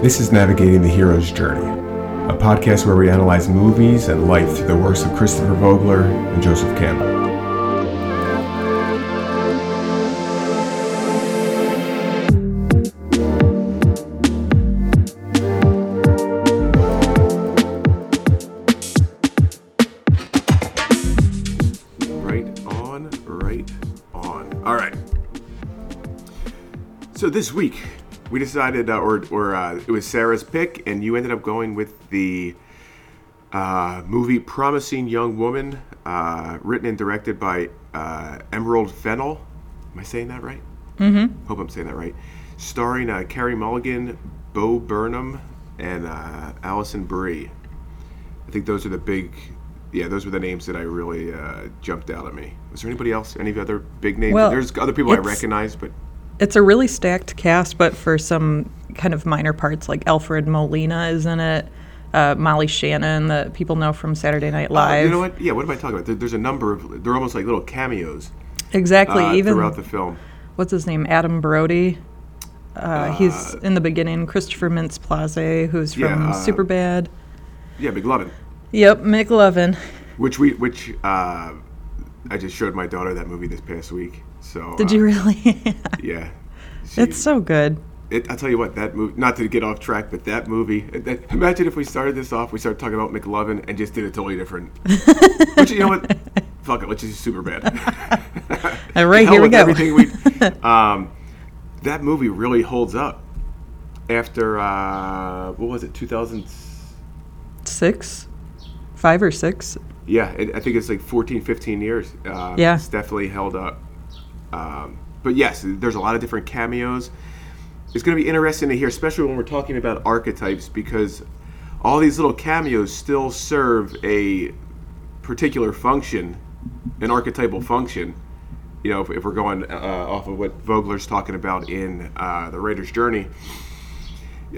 This is Navigating the Hero's Journey, a podcast where we analyze movies and life through the works of Christopher Vogler and Joseph Campbell. Decided, uh, or or uh, it was Sarah's pick, and you ended up going with the uh, movie "Promising Young Woman," uh, written and directed by uh, Emerald Fennell. Am I saying that right? Mm-hmm. Hope I'm saying that right. Starring uh, Carey Mulligan, Bo Burnham, and uh, Alison Brie. I think those are the big. Yeah, those were the names that I really uh, jumped out at me. Was there anybody else? Any other big names? Well, There's other people I recognize, but It's a really stacked cast, but for some kind of minor parts, like Alfred Molina is in it, uh, Molly Shannon, that people know from Saturday Night Uh, Live. you know what? Yeah, what am I talking about? There, there's a number of. They're almost like little cameos Exactly. uh, Even throughout the film. what's his name? Adam Brody. Uh, he's in the beginning. Christopher Mintz-Plasse, who's Yeah, from uh, Superbad. Yeah, McLovin, Yep, McLovin. which we which uh, I just showed my daughter that movie this past week. So Did uh, you really? Yeah. She- it's so good. It, I'll tell you what, that movie. Not to get off track, but that movie. That, imagine if we started this off, we started talking about McLovin and just did it totally different. which you know what? Fuck it, which is super bad. All right, here we go. Everything we, um, that movie really holds up. After uh, what was it, 2006? Five or six. Yeah, it, I think it's like 14, 15 years. Uh, Yeah. it's definitely held up. Um, but yes, there's a lot of different cameos. It's going to be interesting to hear, especially when we're talking about archetypes, because all these little cameos still serve a particular function, an archetypal function. You know, if, if we're going uh, off of what Vogler's talking about in uh, the Writer's Journey,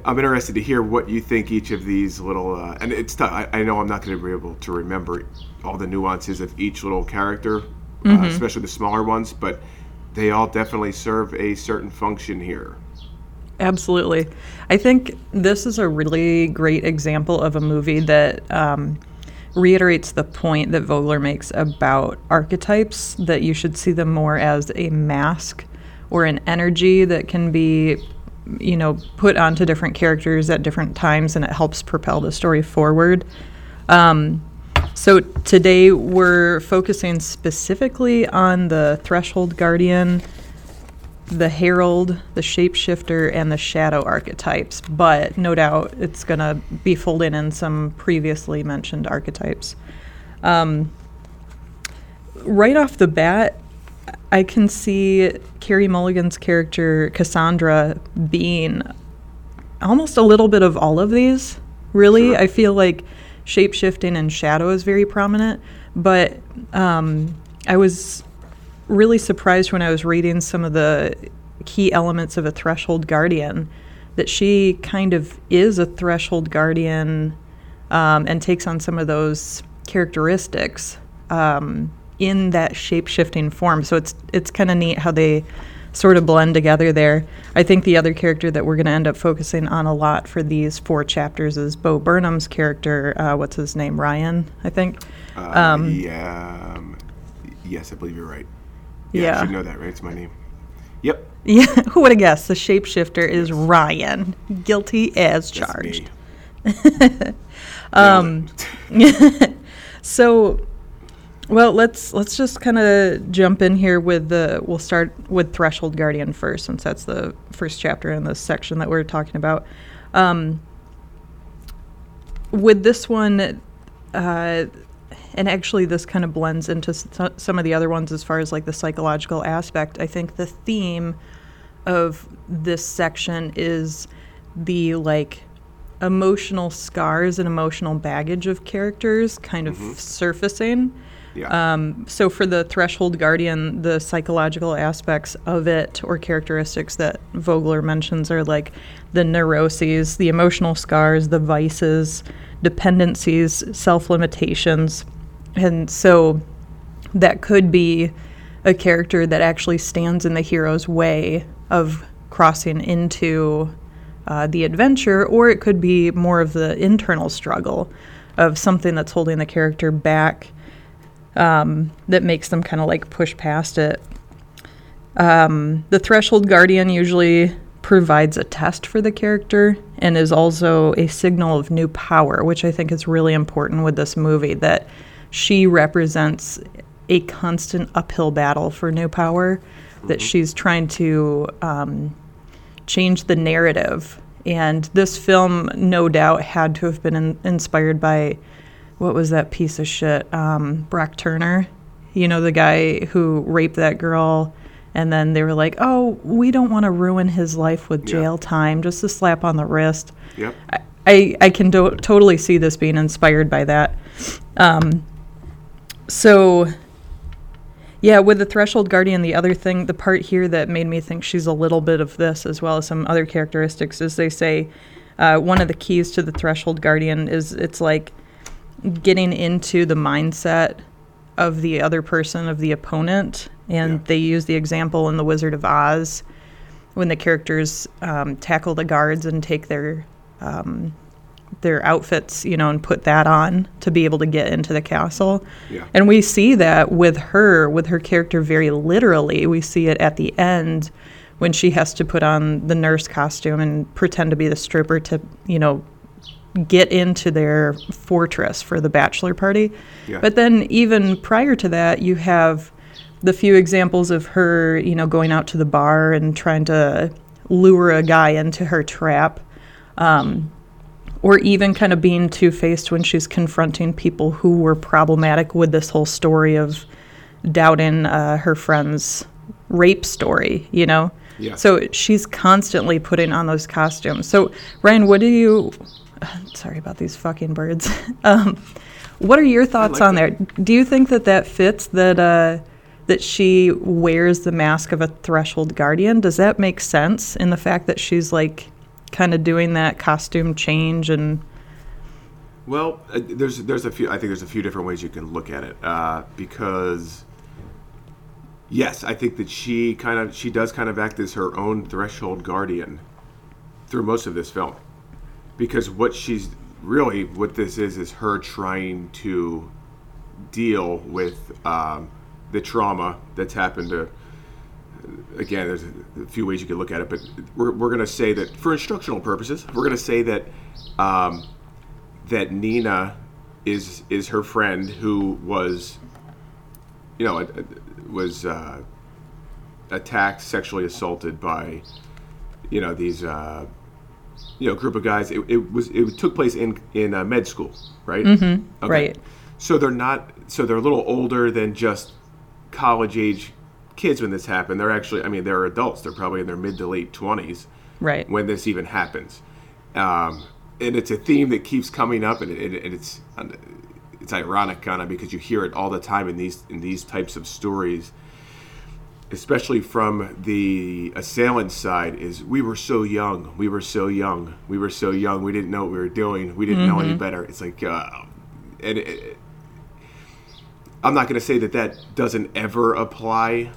I'm interested to hear what you think each of these little, uh, and it's tough. I, I know I'm not going to be able to remember all the nuances of each little character, uh, especially the smaller ones, but they all definitely serve a certain function here. Absolutely. I think this is a really great example of a movie that um, reiterates the point that Vogler makes about archetypes, that you should see them more as a mask or an energy that can be, you know, put onto different characters at different times and it helps propel the story forward. Um, so today we're focusing specifically on the Threshold Guardian the herald, the shapeshifter, and the shadow archetypes, but no doubt it's going to be folded in some previously mentioned archetypes. Um, right off the bat, I can see Carey Mulligan's character, Cassandra, being almost a little bit of all of these. Really, Sure. I feel like shapeshifting and shadow is very prominent, but um, I was really surprised when I was reading some of the key elements of a threshold guardian that she kind of is a threshold guardian um, and takes on some of those characteristics um, in that shape shifting form. So it's it's kind of neat how they sort of blend together there. I think the other character that we're going to end up focusing on a lot for these four chapters is Bo Burnham's character. Uh, what's his name? Ryan, I think. Uh, Um, yeah, um, yes, I believe you're right. I Yeah. should know that, right? It's my name. Yep. Yeah, who would have guessed? The shapeshifter is Ryan, guilty as charged. Um, So, well, let's let's just kind of jump in here with the. We'll start with Threshold Guardian first, since that's the first chapter in this section that we're talking about. Um, with this one, uh, and actually this kind of blends into s- some of the other ones as far as like the psychological aspect. I think the theme of this section is the like emotional scars and emotional baggage of characters kind of surfacing. Yeah. Um, so for the threshold guardian, the psychological aspects of it or characteristics that Vogler mentions are like the neuroses, the emotional scars, the vices, dependencies, self limitations. And so that could be a character that actually stands in the hero's way of crossing into uh, the adventure, or it could be more of the internal struggle of something that's holding the character back um, that makes them kind of like push past it. Um, the Threshold Guardian usually provides a test for the character and is also a signal of new power, which I think is really important with this movie that she represents a constant uphill battle for new power, that she's trying to um, change the narrative. And this film, no doubt, had to have been in- inspired by what was that piece of shit? Um, Brock Turner, you know, the guy who raped that girl. And then they were like, oh, we don't want to ruin his life with Yeah. jail time, just a slap on the wrist. Yep. I, I, I can do- totally see this being inspired by that. Um, so, yeah, with the Threshold Guardian, the other thing, the part here that made me think she's a little bit of this as well as some other characteristics is they say uh, one of the keys to the Threshold Guardian is it's like getting into the mindset of the other person, of the opponent. And Yeah. they use the example in The Wizard of Oz when the characters um, tackle the guards and take their um, their outfits, you know, and put that on to be able to get into the castle. Yeah. And we see that with her, with her character very literally. We see it at the end when she has to put on the nurse costume and pretend to be the stripper to, you know, get into their fortress for the bachelor party. Yeah. But then even prior to that, you have the few examples of her, you know, going out to the bar and trying to lure a guy into her trap. Um, or even kind of being two faced when she's confronting people who were problematic with this whole story of doubting uh, her friend's rape story, you know? Yeah. So she's constantly putting on those costumes. So, Ryan, what do you. Sorry about these fucking birds. um, what are your thoughts like on there? Do you think that that fits that uh, that she wears the mask of a threshold guardian? Does that make sense in the fact that she's like kind of doing that costume change and Well, uh, there's there's a few. I think there's a few different ways you can look at it uh, because yes, I think that she kind of she does kind of act as her own threshold guardian through most of this film because what she's really what this is is her trying to deal with um, the trauma that's happened to again, there's a few ways you could look at it, but we're, we're going to say that for instructional purposes, we're going to say that um, that Nina is is her friend who was, you know, was uh, attacked, sexually assaulted by, you know, these. Uh, you know, group of guys. It, it was it took place in in uh, med school, right? Mm-hmm. right. So they're not. So they're a little older than just college age kids when this happened. They're actually. I mean, they're adults. They're probably in their mid to late twenties right? when this even happens. Um, and it's a theme that keeps coming up, and, it, and it's it's ironic kind of because you hear it all the time in these in these types of stories, especially from the assailant side. Is we were so young, we were so young, we were so young, we didn't know what we were doing, we didn't know any better. It's like, uh, and it, I'm not going to say that that doesn't ever apply.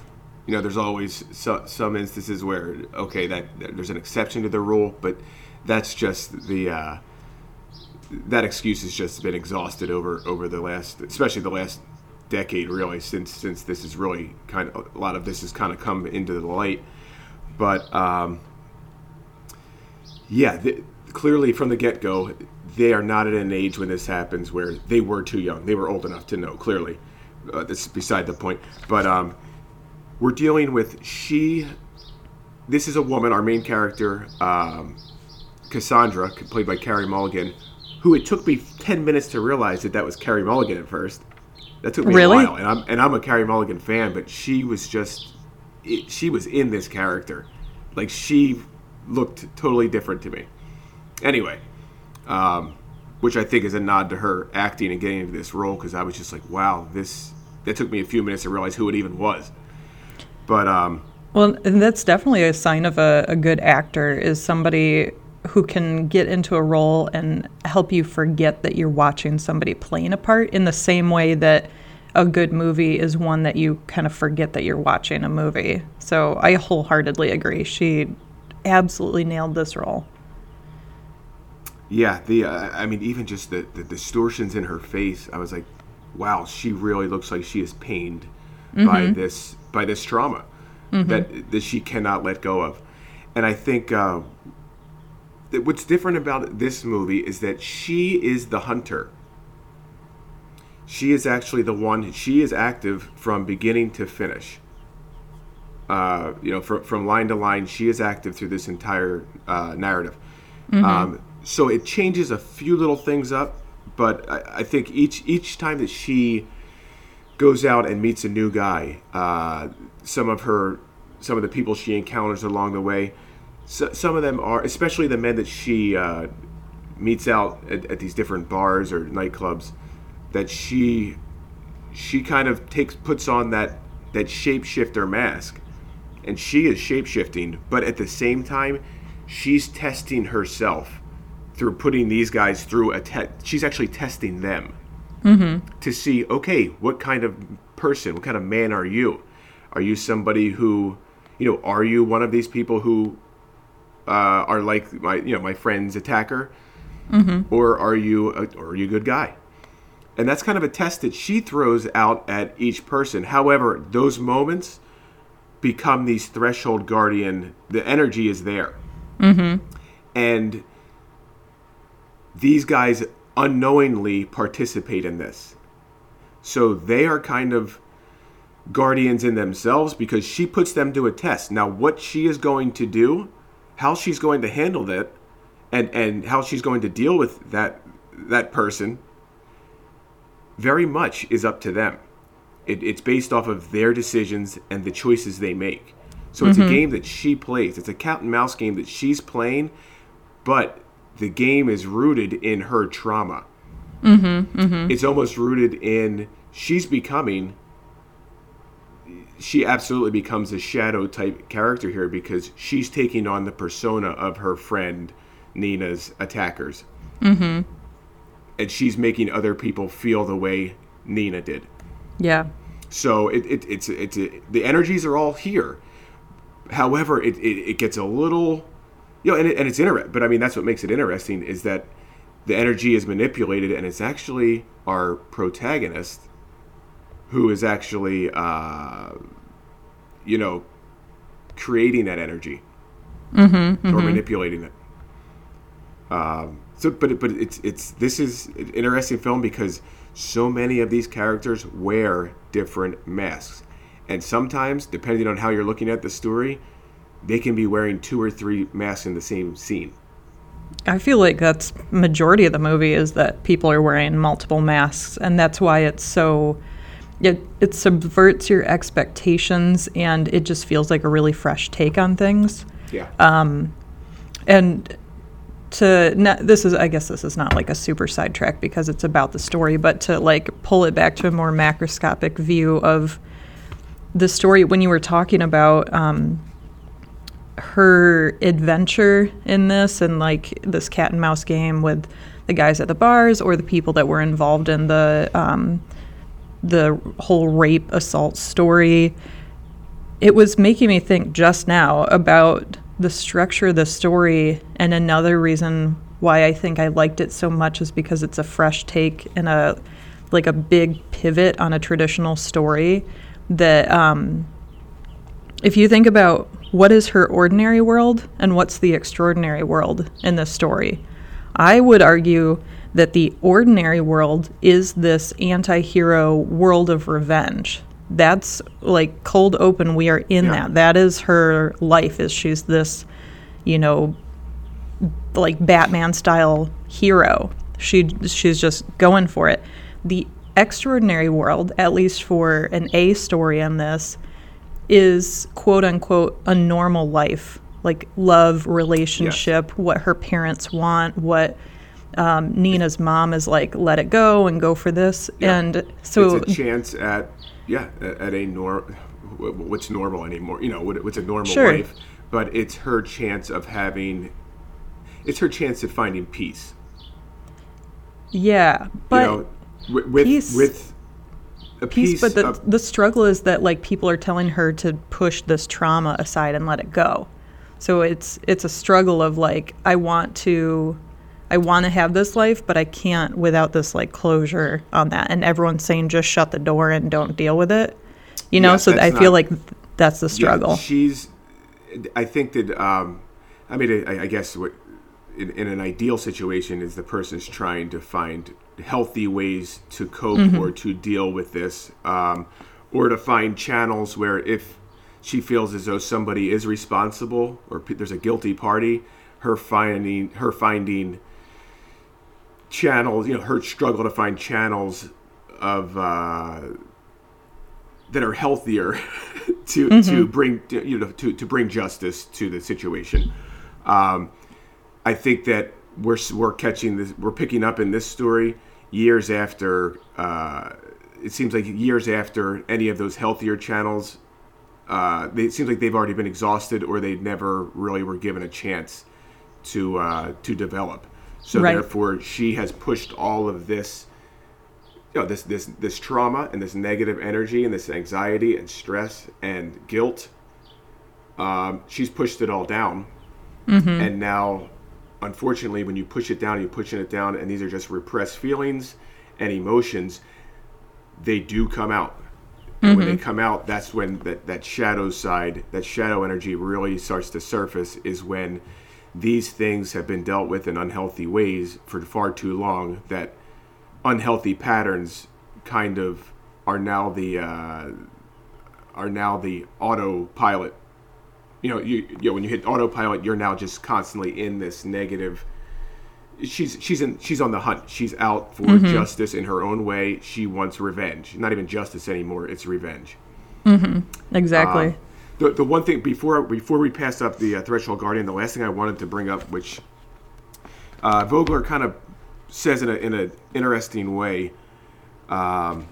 You know, there's always so, some instances where okay, that, that there's an exception to the rule, but that's just the uh, that excuse has just been exhausted over over the last, especially the last decade, really, since since this is really kind of a lot of this has kind of come into the light. But um, yeah, th- clearly from the get go, they are not at an age when this happens where they were too young. They were old enough to know. Clearly, uh, this is beside the point. But um, we're dealing with she. This is a woman, our main character, um, Cassandra, played by Carey Mulligan, who it took me ten minutes to realize that that was Carey Mulligan at first. That took me Really? a while, and I'm and I'm a Carey Mulligan fan, but she was just, it, she was in this character, like she looked totally different to me. Anyway, um, which I think is a nod to her acting and getting into this role because I was just like, wow, this. That took me a few minutes to realize who it even was. But um, Well, and that's definitely a sign of a, a good actor is somebody who can get into a role and help you forget that you're watching somebody playing a part in the same way that a good movie is one that you kind of forget that you're watching a movie. So I wholeheartedly agree. She absolutely nailed this role. Yeah, the uh, I mean, even just the, the distortions in her face, I was like, wow, she really looks like she is pained by this by this trauma that that she cannot let go of, and I think uh, that what's different about this movie is that she is the hunter. She is actually the one. She is active from beginning to finish. Uh, you know, from, from line to line, she is active through this entire uh, narrative. Um, so it changes a few little things up, but I, I think each each time that she goes out and meets a new guy, uh, some of her, some of the people she encounters along the way, so, some of them are, especially the men that she uh, meets out at, at these different bars or nightclubs, that she she kind of takes puts on that that shapeshifter mask. And she is shapeshifting but at the same time she's testing herself through putting these guys through a test she's actually testing them. To see okay what kind of person what kind of man are you? Are you somebody who you know are you one of these people who uh, are like my you know my friend's attacker or are you a, or are you a good guy and that's kind of a test that she throws out at each person. However, those moments become these threshold guardian. The energy is there, mm-hmm. and these guys unknowingly participate in this. So they are kind of guardians in themselves because she puts them to a test. Now, what she is going to do, how she's going to handle that, and and how she's going to deal with that that person very much is up to them. It, it's based off of their decisions and the choices they make. So it's a mm-hmm. game that she plays. It's a cat and mouse game that she's playing, but the game is rooted in her trauma. Mm-hmm. Mm-hmm. It's almost rooted in she's becoming. She absolutely becomes a shadow type character here because she's taking on the persona of her friend Nina's attackers Mm-hmm. and she's making other people feel the way Nina did. Yeah. So it, it it's it's the energies are all here. However, it, it, it gets a little, you know, and, it, and it's interesting. But I mean, that's what makes it interesting is that the energy is manipulated, and it's actually our protagonist who is actually, uh, you know, creating that energy or manipulating it. Um, so, but but it's it's this is an interesting film because so many of these characters wear different masks, and sometimes, depending on how you're looking at the story, they can be wearing two or three masks in the same scene. I feel like that's majority of the movie is that people are wearing multiple masks, and that's why it's so. It it subverts your expectations, and it just feels like a really fresh take on things. Yeah. Um, And to not, this is I guess this is not like a super sidetrack because it's about the story, but to like pull it back to a more macroscopic view of the story when you were talking about um, her adventure in this and like this cat and mouse game with the guys at the bars or the people that were involved in the um, the whole rape assault story it was making me think just now about the structure of the story. And another reason why I think I liked it so much is because it's a fresh take and a like a big pivot on a traditional story that um, if you think about what is her ordinary world and what's the extraordinary world in this story, I would argue that the ordinary world is this anti hero world of revenge. That's like cold open. We are in Yeah. that. That is her life. Is she's this, you know, like Batman style hero. She she's just going for it. The extraordinary world, at least for an A story in this, is quote unquote a normal life, like love, relationship, what her parents want, what um, Nina's mom is like, let it go and go for this. Yeah. And so it's a chance at yeah at a norm what's normal anymore you know what's a normal Sure. life but it's her chance of having it's her chance at finding peace yeah, but you know with with, peace- with a peace, piece but the, of, the struggle is that like people are telling her to push this trauma aside and let it go so it's it's a struggle of like i want to I want to have this life, but I can't without this like closure on that. And everyone's saying just shut the door and don't deal with it. You know, Yeah, so I that's feel not- like that's the Yeah, struggle. she's. I think that. Um, I mean, I, I guess what in, in an ideal situation is the person's trying to find healthy ways to cope Mm-hmm. or to deal with this, um, or to find channels where if she feels as though somebody is responsible or p- there's a guilty party, her finding her finding channels, you know, her struggle to find channels of. Uh, that are healthier to Mm-hmm. to bring to, you know to, to bring justice to the situation. Um, I think that we're we're catching this we're picking up in this story years after uh, it seems like years after any of those healthier channels. Uh, they, it seems like they've already been exhausted or they never really were given a chance to uh, to develop. So Right. therefore, she has pushed all of this you know, this this this trauma and this negative energy and this anxiety and stress and guilt. Um, she's pushed it all down, and now, unfortunately, when you push it down, you're pushing it down, and these are just repressed feelings and emotions. They do come out. And when they come out, that's when that, that shadow side, that shadow energy really starts to surface, is when these things have been dealt with in unhealthy ways for far too long that unhealthy patterns kind of are now the uh, are now the autopilot. You know, you, you know, when you hit autopilot, you're now just constantly in this negative. She's she's in she's on the hunt. She's out for justice in her own way. She wants revenge. Not even justice anymore. It's revenge. mm-hmm. Exactly. Um, the, the one thing before before we pass up the uh, threshold guardian, the last thing I wanted to bring up, which uh, Vogler kind of says in a in an interesting way, um,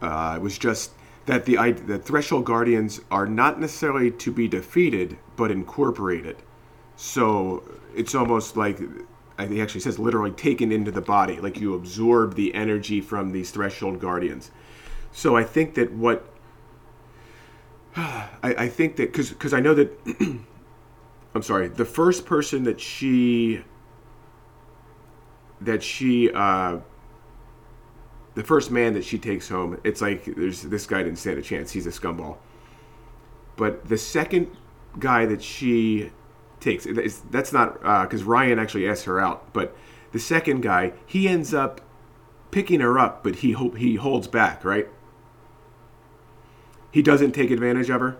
uh, was just that the the threshold guardians are not necessarily to be defeated, but incorporated. So it's almost like he actually says literally taken into the body, like you absorb the energy from these threshold guardians. So I think that what I, I think that because because I know that I'm sorry, the first person that she that she uh, the first man that she takes home, it's like there's this guy didn't stand a chance. He's a scumball. But the second guy that she takes, that's not because Ryan actually asked her out. But the second guy, he ends up picking her up, but he hope he holds back, right? He doesn't take advantage of her.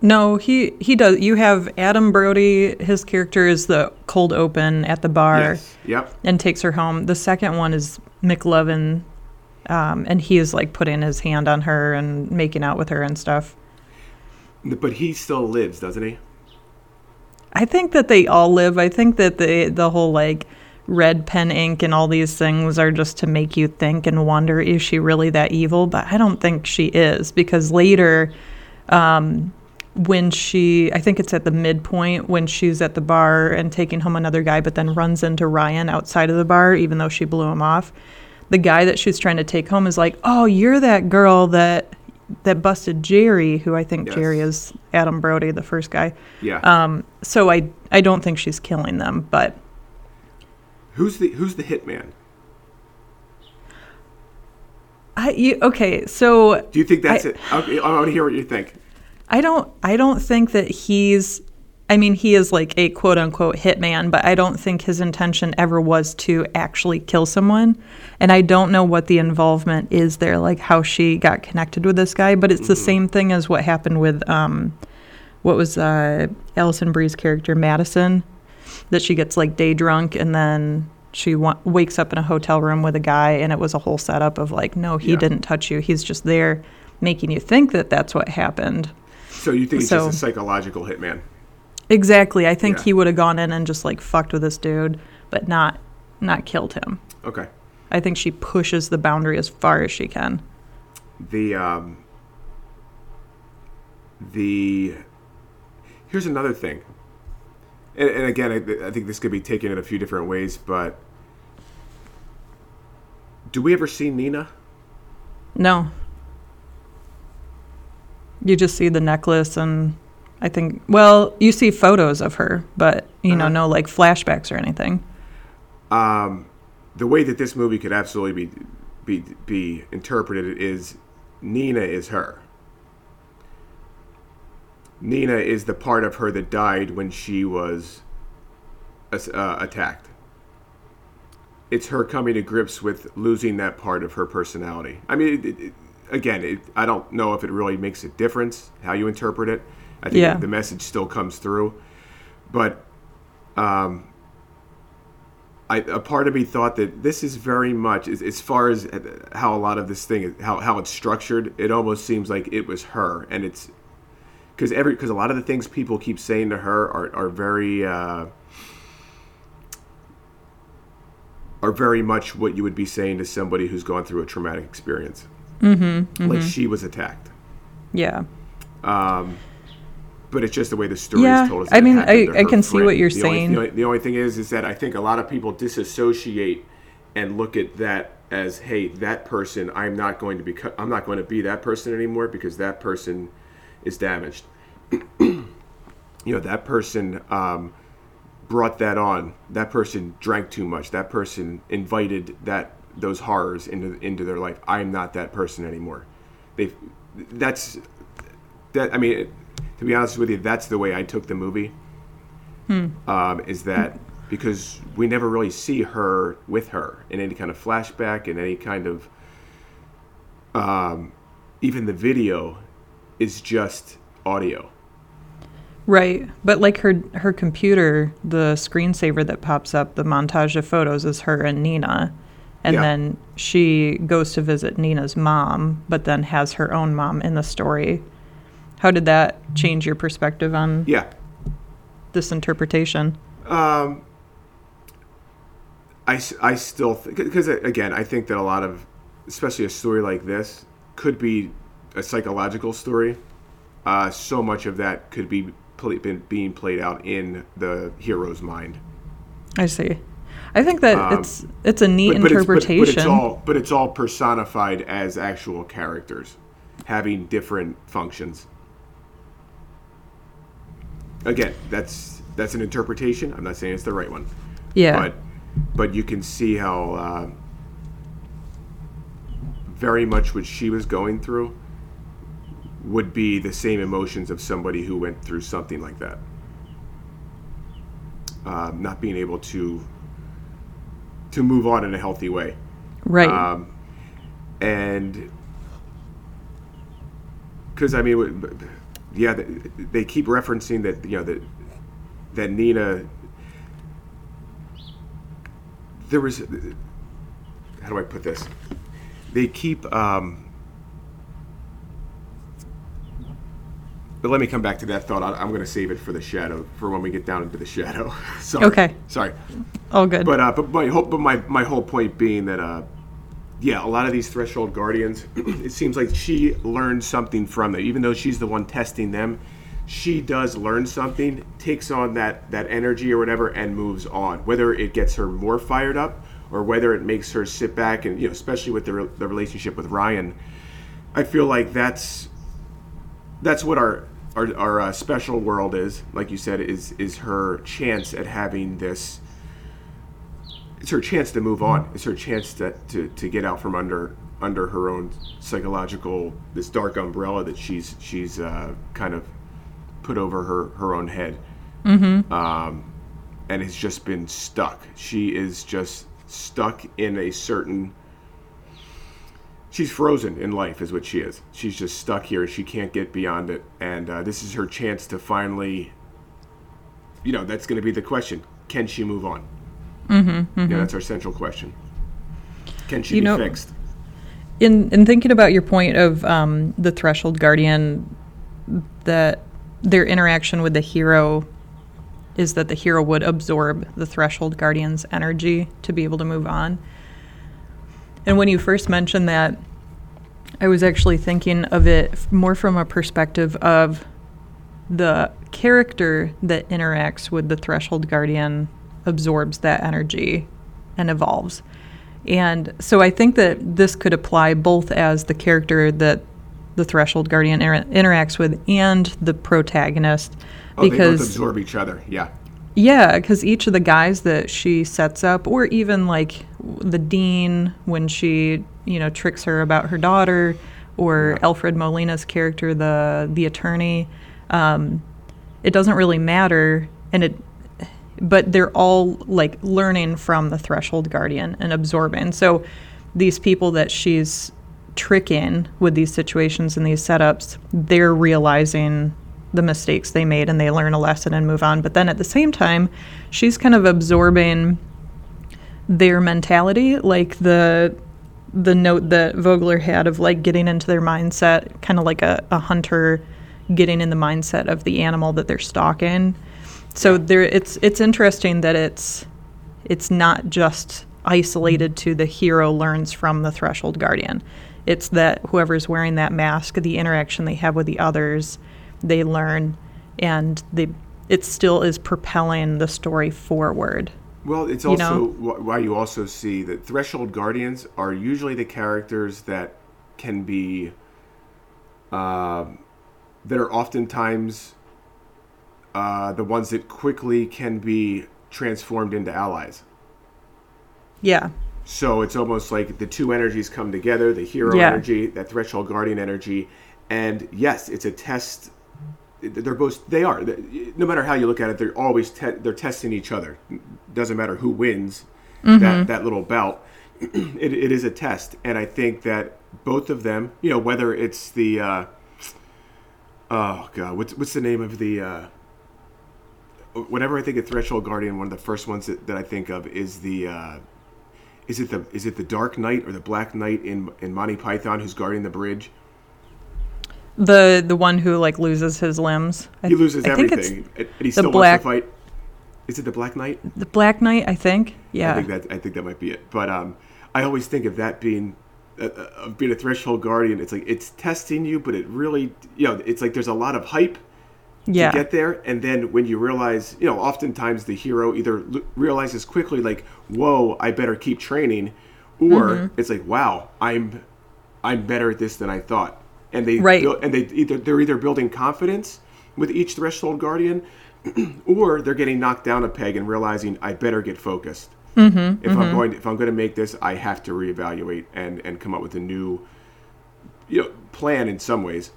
No, he he does. You have Adam Brody. His character is the cold open at the bar Yes. Yep. and takes her home. The second one is McLovin, um, and he is like putting his hand on her and making out with her and stuff. But he still lives, doesn't he? I think that they all live. I think that the the whole like red pen ink and all these things are just to make you think and wonder is she really that evil? But I don't think she is because later, um, when she I think it's at the midpoint when she's at the bar and taking home another guy, but then runs into Ryan outside of the bar, even though she blew him off. The guy that she's trying to take home is like, "Oh, you're that girl that." That busted Jerry, who I think Yes. Jerry is Adam Brody, the first guy. Yeah. Um, so I I don't think she's killing them, but who's the Who's the hitman? I you, okay. So Do you think that's I- it? Okay, I want to hear what you think. I don't I don't think that he's. I mean, he is like a quote unquote hitman, but I don't think his intention ever was to actually kill someone. And I don't know what the involvement is there, like how she got connected with this guy. But it's the same thing as what happened with um, what was uh, Alison Brie's character Madison, that she gets like day drunk and then she wa- wakes up in a hotel room with a guy, and it was a whole setup of like, no, he Yeah. didn't touch you. He's just there, making you think that that's what happened. So you think So- just a psychological hitman? Exactly. I think Yeah. he would have gone in and just like fucked with this dude, but not not killed him. Okay. I think she pushes the boundary as far as she can. The um, the here's another thing, and, and again, I, I think this could be taken in a few different ways, but do we ever see Nina? No. You just see the necklace and I think. Well, you see photos of her, but you know, Uh-huh. no like flashbacks or anything. Um, the way that this movie could absolutely be be be interpreted is Nina is her. Nina is the part of her that died when she was uh, attacked. It's her coming to grips with losing that part of her personality. I mean, it, it, again, it, I don't know if it really makes a difference how you interpret it. I think Yeah. the message still comes through, but um, I, a part of me thought that this is very much as, as far as how a lot of this thing is how, how it's structured it almost seems like it was her and it's because every because a lot of the things people keep saying to her are, are very uh, are very much what you would be saying to somebody who's gone through a traumatic experience mm-hmm, like she was attacked Yeah. Um, but it's just the way the story Yeah, is told. I mean, I- I can see friend. what you're The only- saying. the, only, the only thing is, is that I think a lot of people disassociate and look at that as, hey, that person, I'm not going to be, I'm not going to be that person anymore because that person is damaged. you know, that person um, brought that on. That person drank too much. That person invited that those horrors into into their life. I'm not that person anymore. They, that's that I mean, to be honest with you, that's the way I took the movie. Um, is that because we never really see her with her in any kind of flashback in any kind of um, even the video is just audio. Right. But like her her computer, the screensaver that pops up, the montage of photos is her and Nina. And Yeah. then she goes to visit Nina's mom, but then has her own mom in the story. How did that change your perspective on Yeah, this interpretation? Um, I I still think because again I think that a lot of especially a story like this could be a psychological story. Uh, so much of that could be been being played out in the hero's mind. I see. I think that Um, it's it's a neat But, but, it's, interpretation. but it's all but it's all personified as actual characters having different functions. Again, that's that's an interpretation. I'm not saying it's the right one. yeah. but but you can see how uh, very much what she was going through would be the same emotions of somebody who went through something like that. Um, not being able to to move on in a healthy way, right. um, and because I mean, yeah, they, they keep referencing that you know that that Nina there was how do I put this? They keep um but let me come back to that thought. I, I'm going to save it for the shadow for when we get down into the shadow. Sorry. Okay. Sorry. all good. But uh, but my whole but my my whole point being that uh, yeah, a lot of these threshold guardians, it seems like she learned something from them, even though she's the one testing them. She does learn something, takes on that that energy or whatever, and moves on. Whether it gets her more fired up or whether it makes her sit back and you know, especially with the re- the relationship with Ryan, I feel like that's that's what our our, our uh, special world is. Like you said, is is her chance at having this it's her chance to move on. It's her chance to, to, to get out from under under her own psychological this dark umbrella that she's she's uh, kind of put over her her own head, mm-hmm. um, and has just been stuck. She is just stuck in a certain. She's frozen in life, is what she is. She's just stuck here. She can't get beyond it, and uh, this is her chance to finally. You know, that's going to be the question: Can she move on? Yeah, that's our central question. Can she You be know- fixed? in in thinking about your point of um, the threshold guardian that their interaction with the hero is that the hero would absorb the threshold guardian's energy to be able to move on and when you first mentioned that i was actually thinking of it f- more from a perspective of the character that interacts with the threshold guardian absorbs that energy and evolves and so I think that this could apply both as the character that the Threshold Guardian inter- interacts with and the protagonist. Oh, they both absorb each other. Yeah. Yeah, because each of the guys that she sets up, or even like the dean when she, you know, tricks her about her daughter, or Alfred Molina's character, the the attorney, um, it doesn't really matter, and it, but they're all like learning from the Threshold Guardian and absorbing. So these people that she's tricking with these situations and these setups, they're realizing the mistakes they made and they learn a lesson and move on. But then at the same time, she's kind of absorbing their mentality, like the the note that Vogler had of like getting into their mindset, kind of like a, a hunter getting in the mindset of the animal that they're stalking. So there it's it's interesting that it's it's not just isolated to the hero learns from the threshold guardian. It's that whoever's wearing that mask, the interaction they have with the others, they learn and they it still is propelling the story forward. Well, it's You also know? why you also see that Threshold Guardians are usually the characters that can be, um that are oftentimes uh, the ones that quickly can be transformed into allies. Yeah. So it's almost like the two energies come together the hero Yeah. energy, that threshold guardian energy. And yes, it's a test. They're both, they are. No matter how you look at it, they're always, te- they're testing each other. Doesn't matter who wins that, that little bout. it, it is a test. And I think that both of them, you know, whether it's the, uh, oh God, what's, what's the name of the, uh, whenever I think of Threshold Guardian, one of the first ones that, that I think of is the, uh, is it the is it the Dark Knight or the Black Knight in in Monty Python who's guarding the bridge? The the one who like loses his limbs. I- He loses I think it's everything, and he the still Black- wants to fight. Is it the Black Knight? the Black Knight, I think. Yeah. I think that I think that might be it. But um, I always think of that being uh, uh, of being a threshold guardian. It's like it's testing you, but it really you know it's like there's a lot of hype yeah. to get there, and then when you realize, you know, oftentimes the hero either l- realizes quickly like, "Whoa, I better keep training," or Mm-hmm. it's like, "Wow, I'm I'm better at this than I thought." And they Right. and they either they're either building confidence with each threshold guardian, or they're getting knocked down a peg and realizing I better get focused. Mm-hmm, if I'm going to, if I'm going to make this, I have to reevaluate and and come up with a new you know plan in some ways.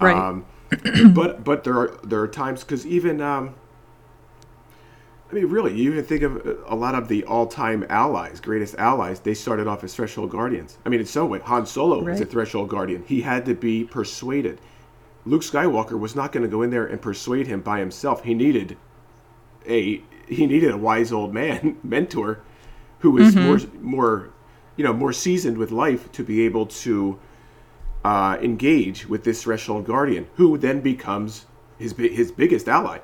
Right. Um, but but there are there are times because even um, I mean really you even think of a lot of the all time allies, greatest allies. They started off as threshold guardians. I mean in some way Han Solo was a threshold guardian. He had to be persuaded. Luke Skywalker was not going to go in there and persuade him by himself. He needed a he needed a wise old man mentor who was more more you know more seasoned with life to be able to uh, engage with this threshold guardian, who then becomes his his biggest ally.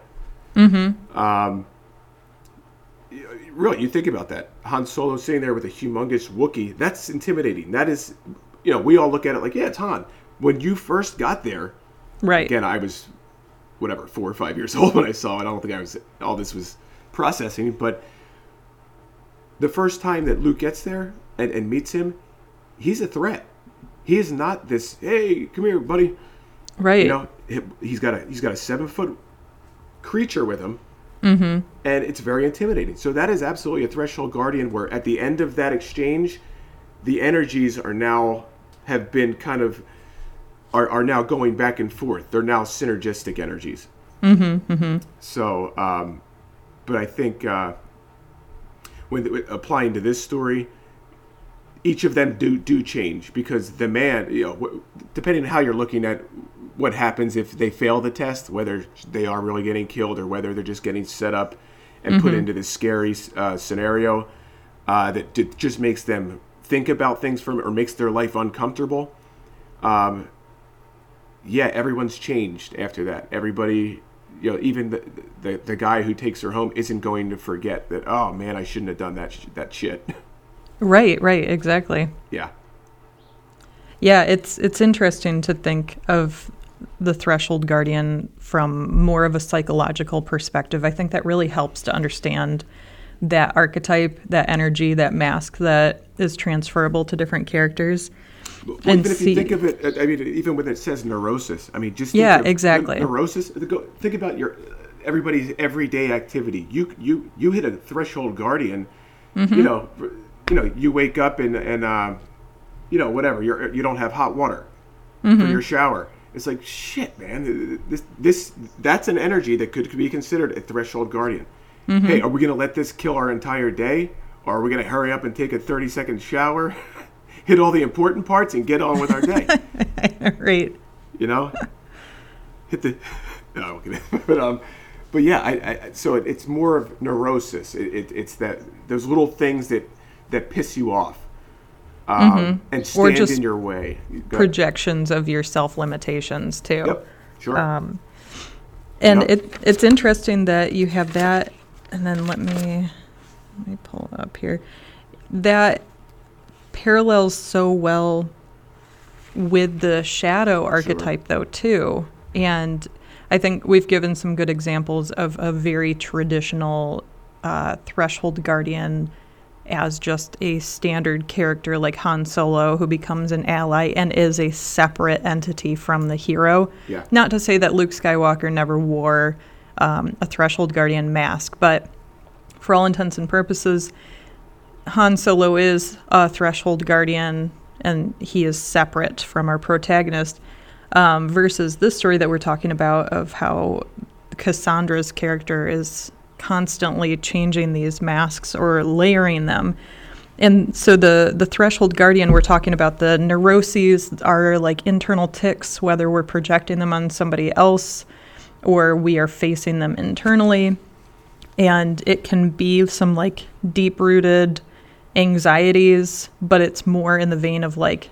Mm-hmm. Um, really, you think about that. Han Solo sitting there with a humongous Wookiee. That's intimidating. That is, you know, we all look at it like, yeah, it's Han. When you first got there, right. again, I was whatever four or five years old when I saw it. I don't think I was all this was processing, but the first time that Luke gets there and, and meets him, he's a threat. He is not this. Hey, come here, buddy. Right. You know, he- he's got a he's got a seven foot creature with him, mm-hmm. and it's very intimidating. So that is absolutely a threshold guardian. Where at the end of that exchange, the energies are now have been kind of are, are now going back and forth. They're now synergistic energies. Mm-hmm. mm-hmm. So, um, but I think uh, when when applying to this story, each of them do do change because the man, you know, depending on how you're looking at what happens if they fail the test, whether they are really getting killed or whether they're just getting set up and put into this scary uh, scenario uh, that d- just makes them think about things from or makes their life uncomfortable. Um, yeah, everyone's changed after that. Everybody, you know, even the, the the guy who takes her home isn't going to forget that. Oh man, I shouldn't have done that sh- that shit. Right, right, exactly. yeah. Yeah, it's it's interesting to think of the threshold guardian from more of a psychological perspective. I think that really helps to understand that archetype, that energy, that mask that is transferable to different characters. Well, and even if see- you think of it, I mean, even when it says neurosis, I mean, just think Yeah, exactly. Neurosis. Think about your everybody's everyday activity. You you you hit a threshold guardian. Mm-hmm. You know, you know, you wake up and and uh, you know whatever. You're you don't have hot water Mm-hmm. for your shower. It's like shit, man. This this that's an energy that could, could be considered a threshold guardian. Mm-hmm. Hey, are we gonna let this kill our entire day, or are we gonna hurry up and take a thirty second shower? Hit all the important parts and get on with our day. right. you know hit the no but um but yeah I, I so it, it's more of neurosis it, it, it's that those little things that that piss you off um, and Mm-hmm. Or stand just in your way Projections of your self limitations too. yep sure Um, And Yep. it it's interesting that you have that, and then let me let me pull up here. That parallels so well with the shadow archetype, though, too. And I think we've given some good examples of a very traditional uh, threshold guardian as just a standard character like Han Solo who becomes an ally and is a separate entity from the hero. Yeah. Not to say that Luke Skywalker never wore um, a threshold guardian mask, but for all intents and purposes, Han Solo is a threshold guardian and he is separate from our protagonist. Um, versus this story that we're talking about of how Cassandra's character is constantly changing these masks or layering them. And so the the threshold guardian we're talking about the neuroses are like internal ticks whether we're projecting them on somebody else or we are facing them internally and it can be some like deep rooted anxieties but it's more in the vein of like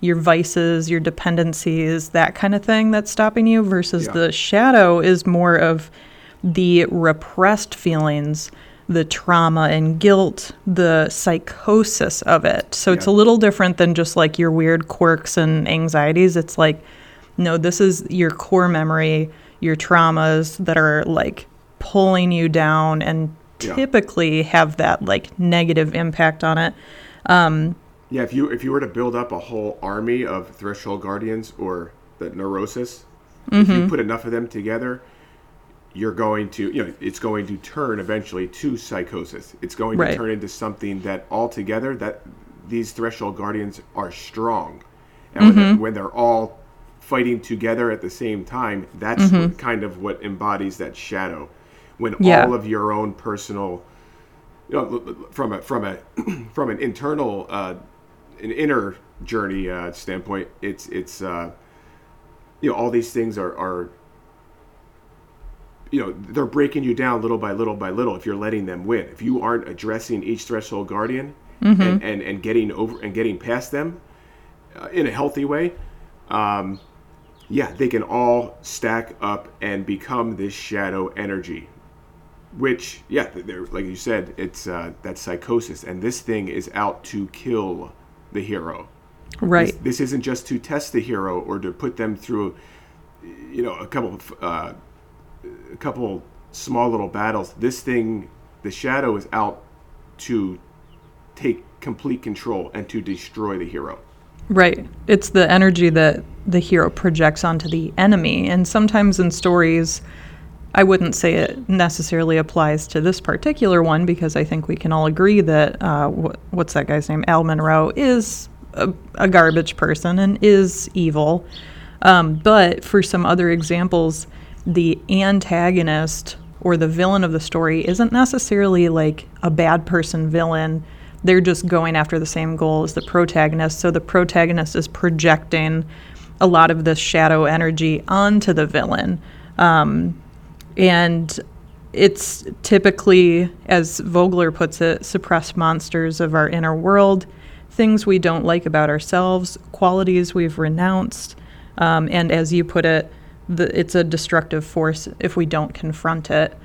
your vices your dependencies that kind of thing that's stopping you versus Yeah. the shadow is more of the repressed feelings the trauma and guilt the psychosis of it so it's a little different than just like your weird quirks and anxieties it's like no this is your core memory your traumas that are like pulling you down and Yeah. typically have that like negative impact on it Um, yeah if you if you were to build up a whole army of threshold guardians or the neurosis if Mm-hmm. you put enough of them together you're going to you know it's going to turn eventually to psychosis it's going Right. to turn into something that altogether that these threshold guardians are strong and when, Mm-hmm. they're, when they're all fighting together at the same time that's what, kind of what embodies that shadow when Mm-hmm. Yeah. all of your own personal you know, from a from a from an internal uh, an inner journey uh, standpoint, it's it's uh, you know all these things are are you know they're breaking you down little by little by little if you're letting them win. If you aren't addressing each threshold guardian and, and and getting over and getting past them uh, in a healthy way, um, yeah, they can all stack up and become this shadow energy which yeah they're, like you said it's uh, that psychosis. And this thing is out to kill the hero. Right. This, this isn't just to test the hero or to put them through you know a couple of uh, a couple small little battles this thing the shadow is out to take complete control and to destroy the hero Right. It's the energy that the hero projects onto the enemy. And sometimes in stories, I wouldn't say it necessarily applies to this particular one because I think we can all agree that, uh, wh- what's that guy's name? Al Monroe is a, a garbage person and is evil. Um, but for some other examples, the antagonist or the villain of the story isn't necessarily like a bad person villain. They're just going after the same goal as the protagonist. So the protagonist is projecting a lot of this shadow energy onto the villain. Um, and it's typically, as Vogler puts it, suppressed monsters of our inner world, things we don't like about ourselves, qualities we've renounced, um, and as you put it, the, it's a destructive force if we don't confront it.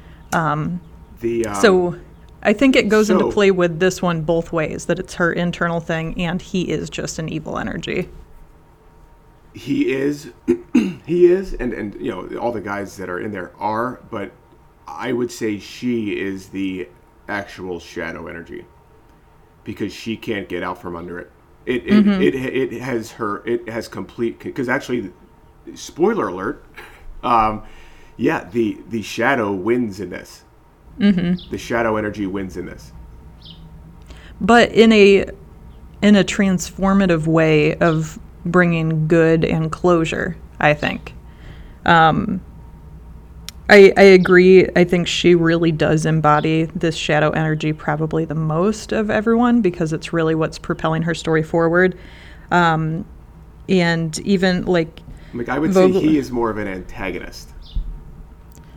the um, so I think it goes into play with this one both ways that it's her internal thing and he is just an evil energy. he is he is and and you know all the guys that are in there are but i would say she is the actual shadow energy because she can't get out from under it It it, it it has her. It has complete because actually, spoiler alert. Um, yeah, the the shadow wins in this. Mm-hmm. The shadow energy wins in this. but in a in a transformative way of bringing good and closure i think um, I, I agree i think she really does embody this shadow energy probably the most of everyone because it's really what's propelling her story forward um, and even like Like I would Vogel- say, he is more of an antagonist.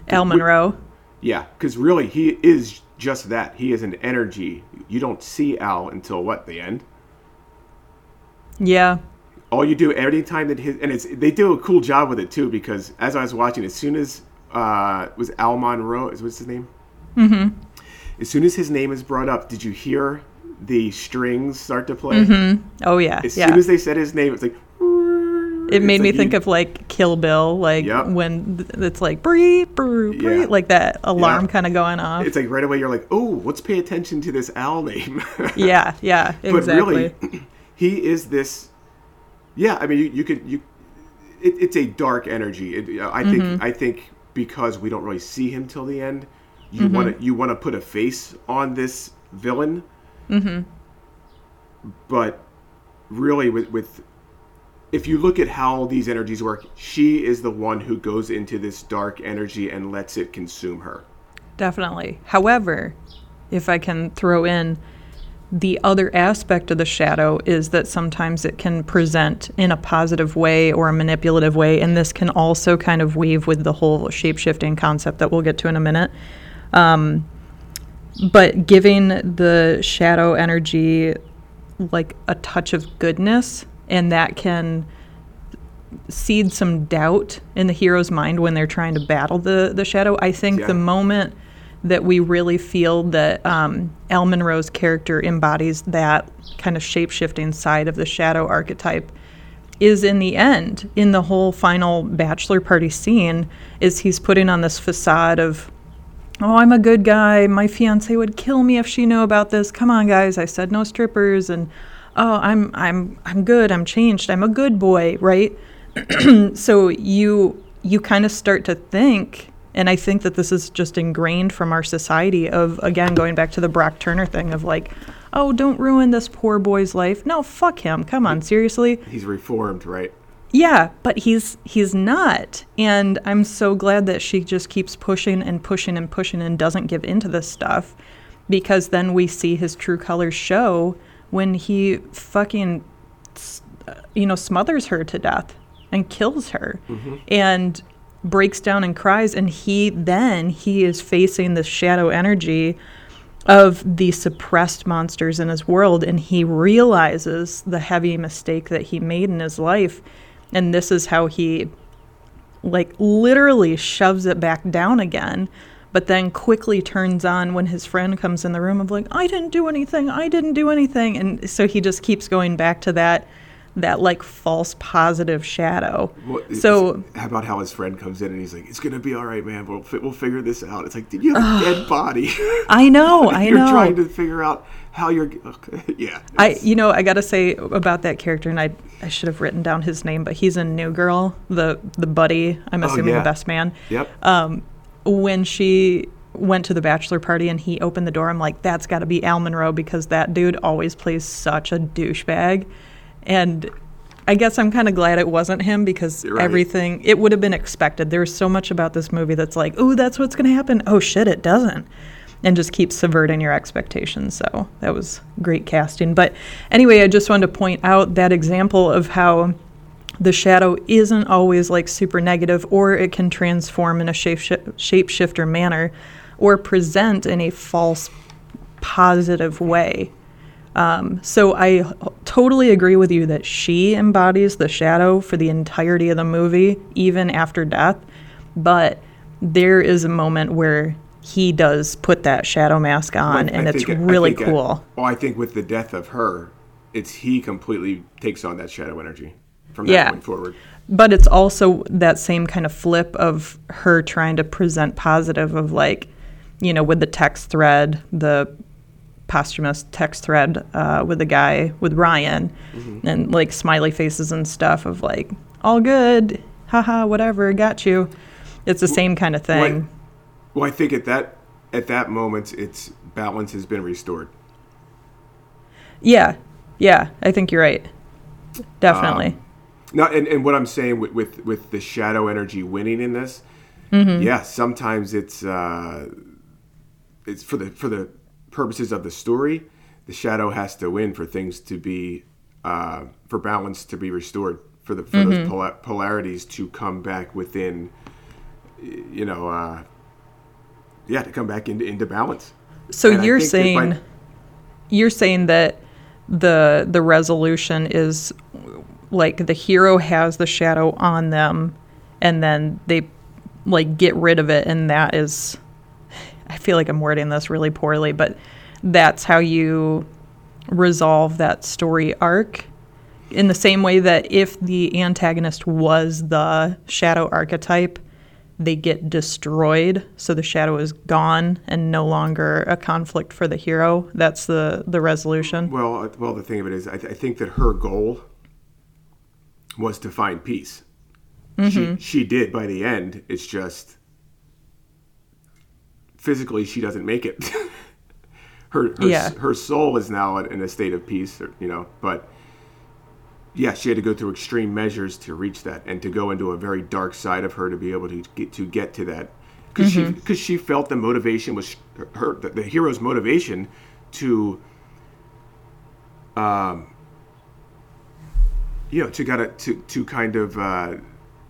al monroe Yeah, because really, he is just that. He is an energy. You don't see Al until what the end. yeah all you do every time that his and it's they do a cool job with it too because as I was watching, as soon as uh was Al Monroe is what's his name? Mm-hmm. As soon as his name is brought up, did you hear the strings start to play? Mm-hmm. Oh yeah As yeah soon as they said his name, it's like It made me think of like Kill Bill, like Yep. when it's like bree, bree, bree, Yeah. like that alarm Yeah. kind of going off. It's like right away you're like, oh, let's pay attention to this Al name. yeah, yeah, exactly. but really, he is this. Yeah, I mean, you, you could you. It, it's a dark energy. It, I think Mm-hmm. I think because we don't really see him till the end, you Mm-hmm. want to you want to put a face on this villain. Mm-hmm. But really, with with if you look at how these energies work, she is the one who goes into this dark energy and lets it consume her. Definitely. However, if I can throw in the other aspect of the shadow is that sometimes it can present in a positive way or a manipulative way, and this can also kind of weave with the whole shape shifting concept that we'll get to in a minute. Um, but giving the shadow energy like a touch of goodness, and that can seed some doubt in the hero's mind when they're trying to battle the, the shadow. I think Yeah. the moment that we really feel that um, Al Monroe's character embodies that kind of shape shifting side of the shadow archetype is in the end, in the whole final bachelor party scene, is he's putting on this facade of, oh, I'm a good guy. My fiance would kill me if she knew about this. Come on, guys. I said no strippers, and oh, I'm I'm I'm good. I'm changed. I'm a good boy, right? so you you kind of start to think and i think that this is just ingrained from our society of again going back to the brock turner thing of like oh don't ruin this poor boy's life no fuck him come on seriously He's reformed, right? yeah but he's he's not and i'm so glad that she just keeps pushing and pushing and pushing and doesn't give into this stuff because then we see his true colors show when he fucking uh, you know smothers her to death and kills her and breaks down and cries and he then he is facing this shadow energy of the suppressed monsters in his world and he realizes the heavy mistake that he made in his life and this is how he like literally shoves it back down again but then quickly turns on when his friend comes in the room of like i didn't do anything i didn't do anything and so he just keeps going back to that that like false positive shadow Well, so how about how his friend comes in and he's like, "It's gonna be all right, man. We'll fi- we'll figure this out." It's like, did you have a dead body? i know i know. you're trying to figure out how you're. Okay. Yeah. I, you know, I gotta say about that character, and I, I should have written down his name, but he's in New Girl, the the buddy. I'm assuming Oh, yeah. the best man. Yep. Um, when she went to the bachelor party and he opened the door, I'm like, that's got to be Al Monroe because that dude always plays such a douchebag, and I guess I'm kind of glad it wasn't him because right. everything it would have been expected. There's so much about this movie that's like, oh, that's what's gonna happen. Oh shit, it doesn't and just keeps subverting your expectations. So that was great casting. But anyway, I just wanted to point out that example of how the shadow isn't always like super negative, or it can transform in a shape shapeshifter manner, or present in a false positive way. Um, so I totally agree with you that she embodies the shadow for the entirety of the movie, even after death. But there is a moment where he does put that shadow mask on, I and it's think- I really think, uh, cool. well, I think with the death of her, it's he completely takes on that shadow energy from that Yeah. point forward. But it's also that same kind of flip of her trying to present positive of like, you know, with the text thread, the posthumous text thread uh, with the guy with Ryan, and like smiley faces and stuff of like all good, haha, whatever, got you. It's the same kind of thing. Well, I think at that at that moment, its balance has been restored. Yeah, yeah, I think you're right. Definitely. No, and, and what I'm saying with, with, with the shadow energy winning in this, yeah, sometimes it's uh, it's for the for the purposes of the story, the shadow has to win for things to be uh, for balance to be restored, for the for those pola- polarities to come back within, you know, uh, yeah, to come back into into balance. so and you're think that by- saying you're saying that the the resolution is like the hero has the shadow on them and then they like get rid of it and that is I feel like I'm wording this really poorly, but that's how you resolve that story arc. In the same way that if the antagonist was the shadow archetype, they get destroyed, so the shadow is gone and no longer a conflict for the hero. That's the the resolution. Well, uh, well, the thing of it is, I, th- I think that her goal was to find peace. Mm-hmm. She she did by the end. It's just physically she doesn't make it. her her, Yeah. her soul is now in a state of peace, you know. But yeah, she had to go through extreme measures to reach that, and to go into a very dark side of her to be able to get to get to that, because she because she felt the motivation was her the, the hero's motivation to um you know to gotta to to kind of uh,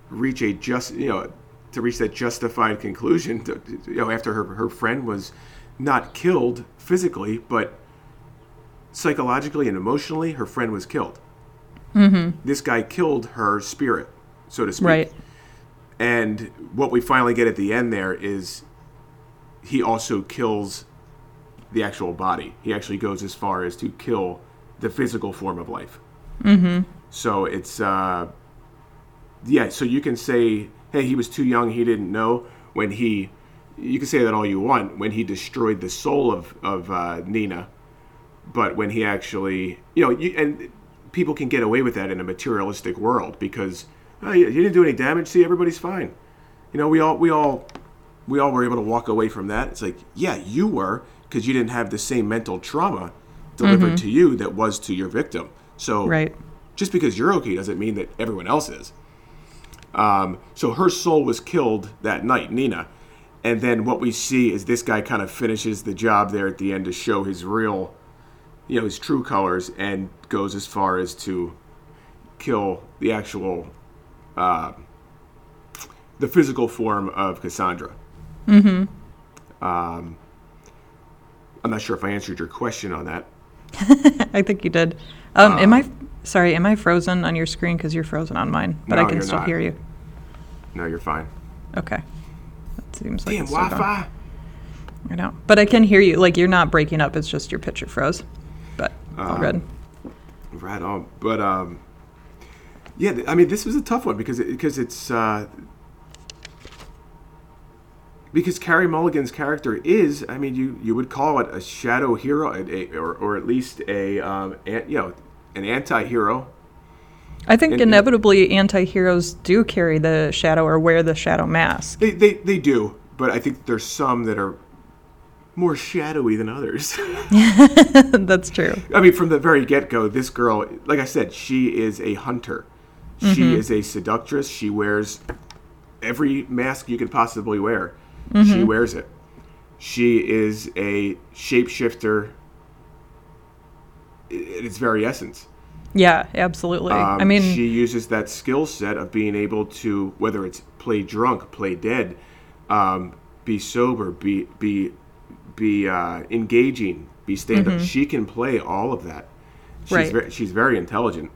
reach a just you know to reach that justified conclusion to, you know after her her friend was not killed physically but psychologically and emotionally her friend was killed mm-hmm. this guy killed her spirit so to speak Right. and what we finally get at the end there is he also kills the actual body. He actually goes as far as to kill the physical form of life. Mm-hmm. So it's, uh, yeah, so you can say, hey, he was too young, he didn't know. When he, you can say that all you want, when he destroyed the soul of, of uh, Nina, but when he actually, you know, you, and people can get away with that in a materialistic world because oh, you, you didn't do any damage. See, everybody's fine. You know, we all we all we all were able to walk away from that. It's like, yeah, you were because you didn't have the same mental trauma delivered to you that was to your victim. So Right. Just because you're okay doesn't mean that everyone else is. Um, so her soul was killed that night, Nina. And then what we see is this guy kind of finishes the job there at the end to show his real, you know, his true colors and goes as far as to kill the actual, uh, the physical form of Cassandra. Mm-hmm. Um, I'm not sure if I answered your question on that. I think you did. Um, am I sorry? Am I frozen on your screen because you're frozen on mine? But I can you're still not. hear you. No, you're fine. Okay. That seems like Damn it's still going. Wi-Fi. I know, but I can hear you. Like you're not breaking up. It's just your picture froze. But all good. Right on. But um, yeah, th- I mean, this was a tough one because it, because it's uh, because Carey Mulligan's character is, I mean, you you would call it a shadow hero, a, a- or or at least a um, an, you know, an anti-hero. I think and- inevitably anti-heroes do carry the shadow or wear the shadow mask. They, they they do, but I think there's some that are more shadowy than others. That's true. I mean, from the very get go, this girl, like I said, she is a hunter. She mm-hmm. is a seductress. She wears every mask you could possibly wear. Mm-hmm. She wears it. She is a shapeshifter in its very essence. Yeah, absolutely. Um, I mean, she uses that skill set of being able to, whether it's play drunk, play dead, um, be sober, be be be uh, engaging, be stand up. She can play all of that. She's Mm-hmm. Right. very, she's very intelligent.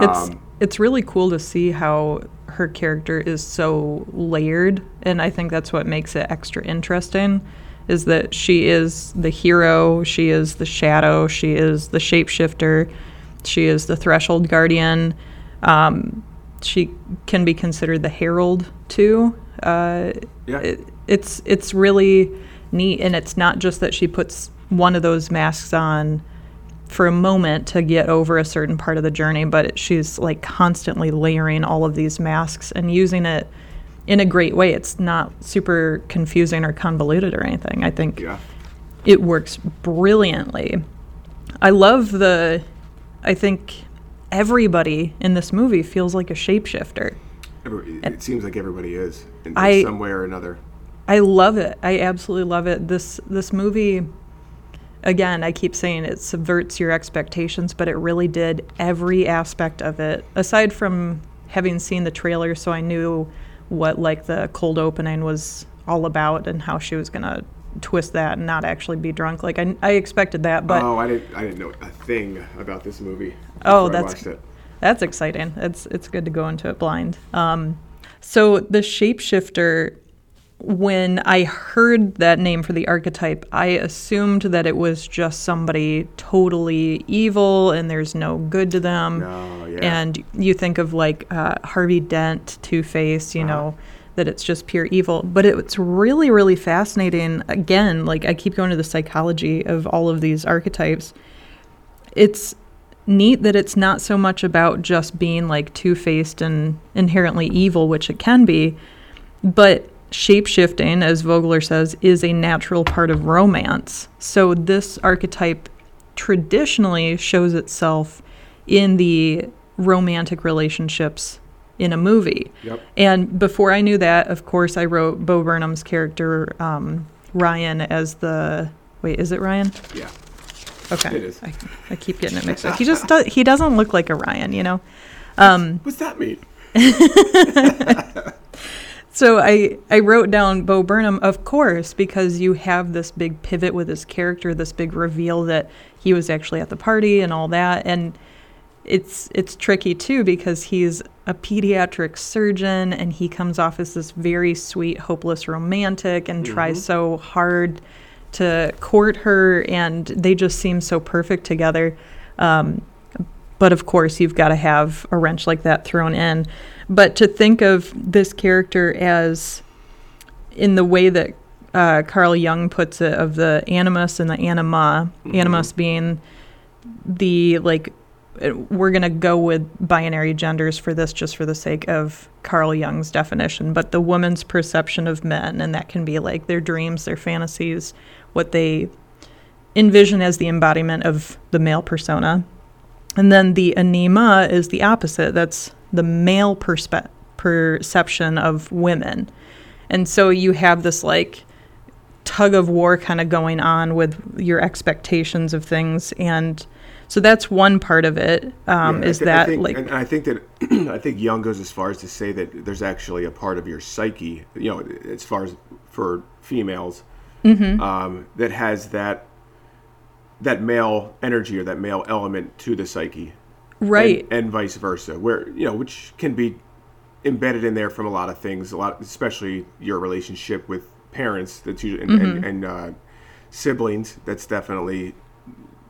it's um, it's really cool to see how her character is so layered, and I think that's what makes it extra interesting. Is that she is the hero, she is the shadow, she is the shapeshifter, she is the threshold guardian. Um, she can be considered the herald too. Uh, Yeah. it, it's it's really neat, and it's not just that she puts one of those masks on for a moment to get over a certain part of the journey, but she's like constantly layering all of these masks and using it in a great way. It's not super confusing or convoluted or anything. I think Yeah. it works brilliantly. I love the I think everybody in this movie feels like a shapeshifter. Every- It seems like everybody is in I- some way or another. I love it. I absolutely love it. This this movie again, I keep saying it subverts your expectations, but it really did every aspect of it. Aside from having seen the trailer so I knew what like the cold opening was all about and how she was going to twist that and not actually be drunk. Like I, I expected that, but oh, I didn't. I didn't know a thing about this movie. Oh, that's-. That's exciting. It's it's good to go into it blind. Um, so the shapeshifter, when I heard that name for the archetype, I assumed that it was just somebody totally evil and there's no good to them. No, yeah. And you think of like uh, Harvey Dent, Two Face, you know, that it's just pure evil. But it's really, really fascinating. Again, like I keep going to the psychology of all of these archetypes. It's neat that it's not so much about just being like two faced and inherently evil, which it can be, but shape shifting, as Vogler says, is a natural part of romance. So this archetype traditionally shows itself in the romantic relationships in a movie. Yep. And before I knew that, of course, I wrote Bo Burnham's character, um, Ryan, as the. Wait, is it Ryan? Yeah. Okay. It is. I, I keep getting it mixed up. He just does, he doesn't look like a Ryan, you know. Um, What's that mean? so I I wrote down Bo Burnham, of course, because you have this big pivot with his character, this big reveal that he was actually at the party and all that, and it's it's tricky too because he's a pediatric surgeon and he comes off as this very sweet, hopeless romantic and tries so hard to court her, and they just seem so perfect together. Um, but of course, you've got to have a wrench like that thrown in. But to think of this character as, in the way that uh, Carl Jung puts it, of the animus and the anima, animus being the like, uh, we're going to go with binary genders for this just for the sake of Carl Jung's definition, but the woman's perception of men, and that can be like their dreams, their fantasies, what they envision as the embodiment of the male persona. And then the anima is the opposite. That's the male perspe- perception of women. And so you have this like tug of war kind of going on with your expectations of things. And so that's one part of it. Um, Yeah, is I that think- like, and I think that I think Jung goes as far as to say that there's actually a part of your psyche, you know, as far as for females, Mm-hmm. um, that has that that male energy or that male element to the psyche, right? and, and vice versa, where you know, which can be embedded in there from a lot of things, a lot, especially your relationship with parents, that's usually, and, and, and uh, siblings. That's definitely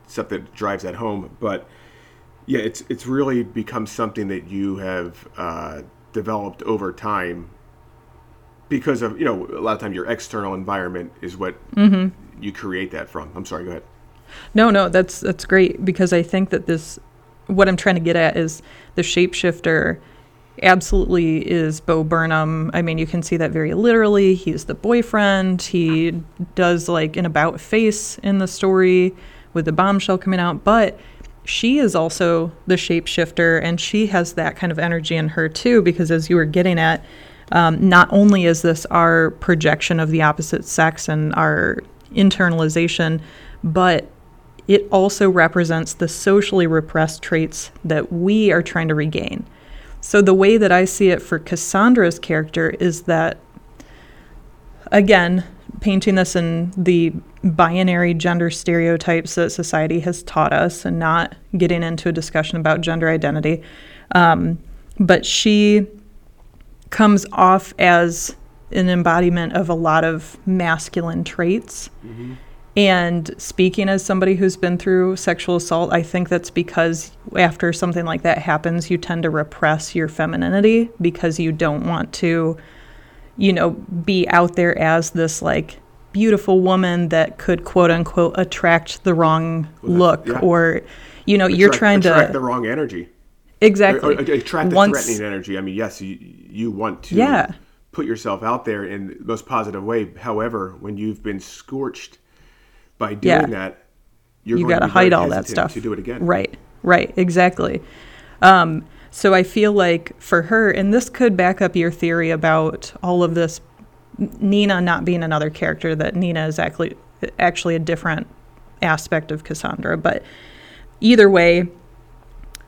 stuff that drives that home. But yeah, it's it's really become something that you have uh, developed over time because of you know a lot of time your external environment is what you create that from. I'm sorry, go ahead. No, no, that's that's great because I think that this what I'm trying to get at is the shapeshifter absolutely is Bo Burnham. I mean, you can see that very literally. He's the boyfriend. He does like an about face in the story with the bombshell coming out, but she is also the shapeshifter and she has that kind of energy in her too because as you were getting at um, not only is this our projection of the opposite sex and our internalization, but it also represents the socially repressed traits that we are trying to regain. So, the way that I see it for Cassandra's character is that, again, painting this in the binary gender stereotypes that society has taught us and not getting into a discussion about gender identity, um, but she comes off as an embodiment of a lot of masculine traits. And speaking as somebody who's been through sexual assault, I think that's because after something like that happens, you tend to repress your femininity because you don't want to, you know, be out there as this like beautiful woman that could quote unquote attract the wrong look yeah. or you know you're Attract- trying attract to the wrong energy. exactly Or, or attract the Once- threatening energy. I mean, yes, you, you want to Yeah. put yourself out there in the most positive way. However, when you've been scorched by doing Yeah. that, you're you going got to hide all that stuff to do it again. right right exactly um, so i feel like for her and this could back up your theory about all of this nina not being another character that nina is actually actually a different aspect of cassandra but either way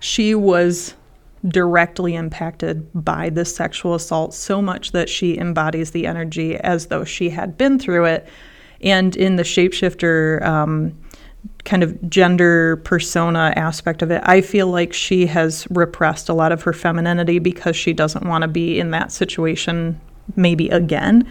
she was directly impacted by this sexual assault so much that she embodies the energy as though she had been through it. And in the shapeshifter um, kind of gender persona aspect of it, I feel like she has repressed a lot of her femininity because she doesn't want to be in that situation maybe again.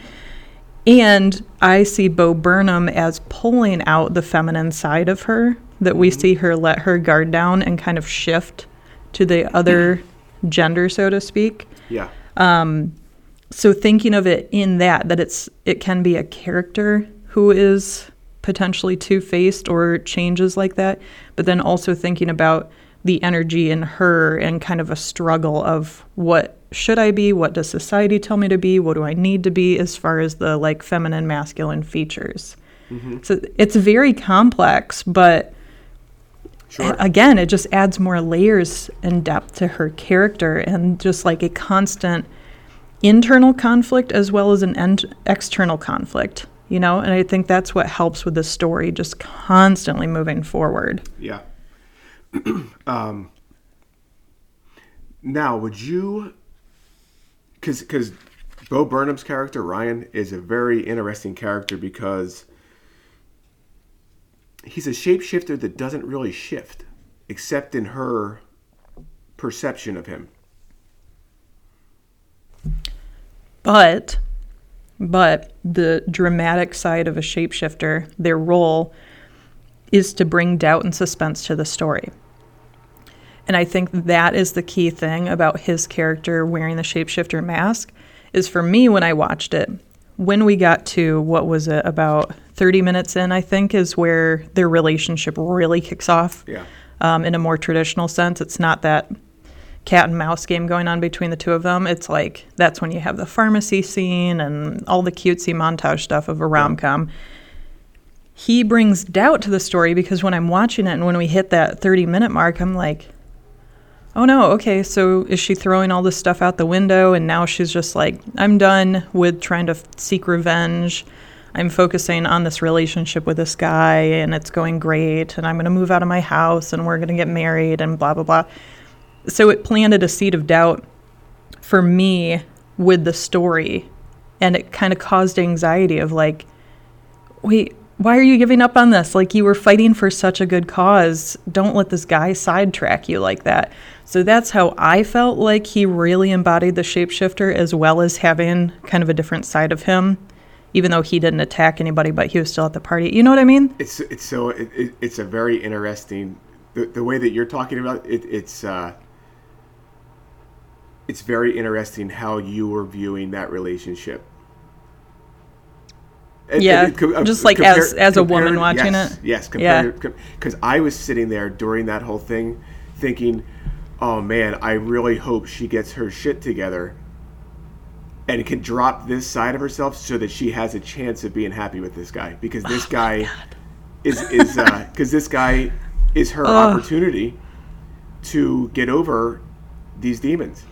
And I see Bo Burnham as pulling out the feminine side of her, that we see her let her guard down and kind of shift to the other gender, so to speak. Yeah. So thinking of it in that, that it's it can be a character who is potentially two-faced or changes like that, but then also thinking about the energy in her and kind of a struggle of what should I be? What does society tell me to be? What do I need to be as far as the like feminine masculine features? Mm-hmm. So it's very complex, but Sure. again, it just adds more layers and depth to her character and just like a constant internal conflict as well as an en- external conflict, you know? And I think that's what helps with the story, just constantly moving forward. Yeah. um, now, would you? Because because Bo Burnham's character Ryan is a very interesting character because he's a shapeshifter that doesn't really shift, except in her perception of him. But but the dramatic side of a shapeshifter, their role is to bring doubt and suspense to the story. And I think that is the key thing about his character wearing the shapeshifter mask is for me when I watched it, when we got to what was it about 30 minutes in, I think is where their relationship really kicks off. Yeah. Um, in a more traditional sense, it's not that cat and mouse game going on between the two of them. It's like that's when you have the pharmacy scene and all the cutesy montage stuff of a rom com. He brings doubt to the story because when I'm watching it and when we hit that 30 minute mark, I'm like, oh no, okay, so is she throwing all this stuff out the window and now she's just like, I'm done with trying to f- seek revenge. I'm focusing on this relationship with this guy and it's going great and I'm going to move out of my house and we're going to get married and blah, blah, blah. So it planted a seed of doubt for me with the story and it kind of caused anxiety of like, wait, why are you giving up on this? Like you were fighting for such a good cause. Don't let this guy sidetrack you like that. So that's how I felt like he really embodied the shapeshifter as well as having kind of a different side of him, even though he didn't attack anybody, but he was still at the party. You know what I mean? It's it's so it, it, it's a very interesting the, the way that you're talking about it. It's uh, it's very interesting how you were viewing that relationship. And- Yeah, and uh, just like compare- as- as a woman watching yes, it. Yes, Yeah. because I was sitting there during that whole thing, thinking, "Oh man, I really hope she gets her shit together." And can drop this side of herself so that she has a chance of being happy with this guy because this Oh guy is is because this guy is her opportunity to get over these demons.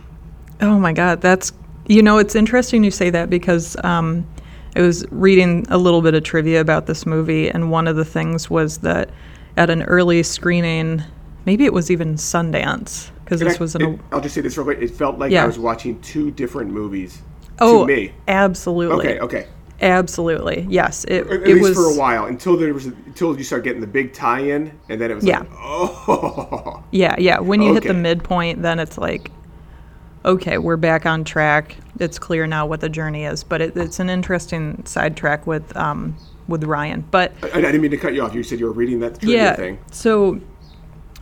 Oh my God, that's you know it's interesting you say that because um, I was reading a little bit of trivia about this movie, and one of the things was that at an early screening, maybe it was even Sundance because this I- was an. it- I'll just say this real quick. It felt like Yeah. I was watching two different movies oh to me. absolutely Okay, okay. absolutely yes it At it least was for a while until there was until you start getting the big tie-in, and then it was Yeah. like, oh, Yeah, yeah. When you hit the midpoint, then it's like, okay, we're back on track. It's clear now what the journey is. But it, it's an interesting sidetrack with um, with Ryan. But I, I didn't mean to cut you off. You said you were reading that trivia yeah, thing. so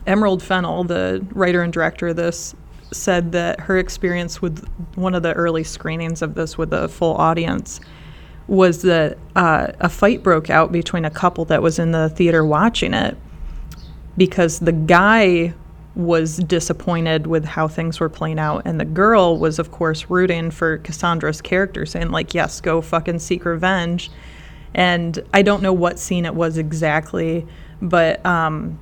Emerald Fennell, the writer and director of this, said that her experience with one of the early screenings of this with a full audience was that uh, a fight broke out between a couple that was in the theater watching it because the guy was disappointed with how things were playing out. And the girl was of course rooting for cassandra's character saying like yes go fucking seek revenge. And i don't know what scene it was exactly but um,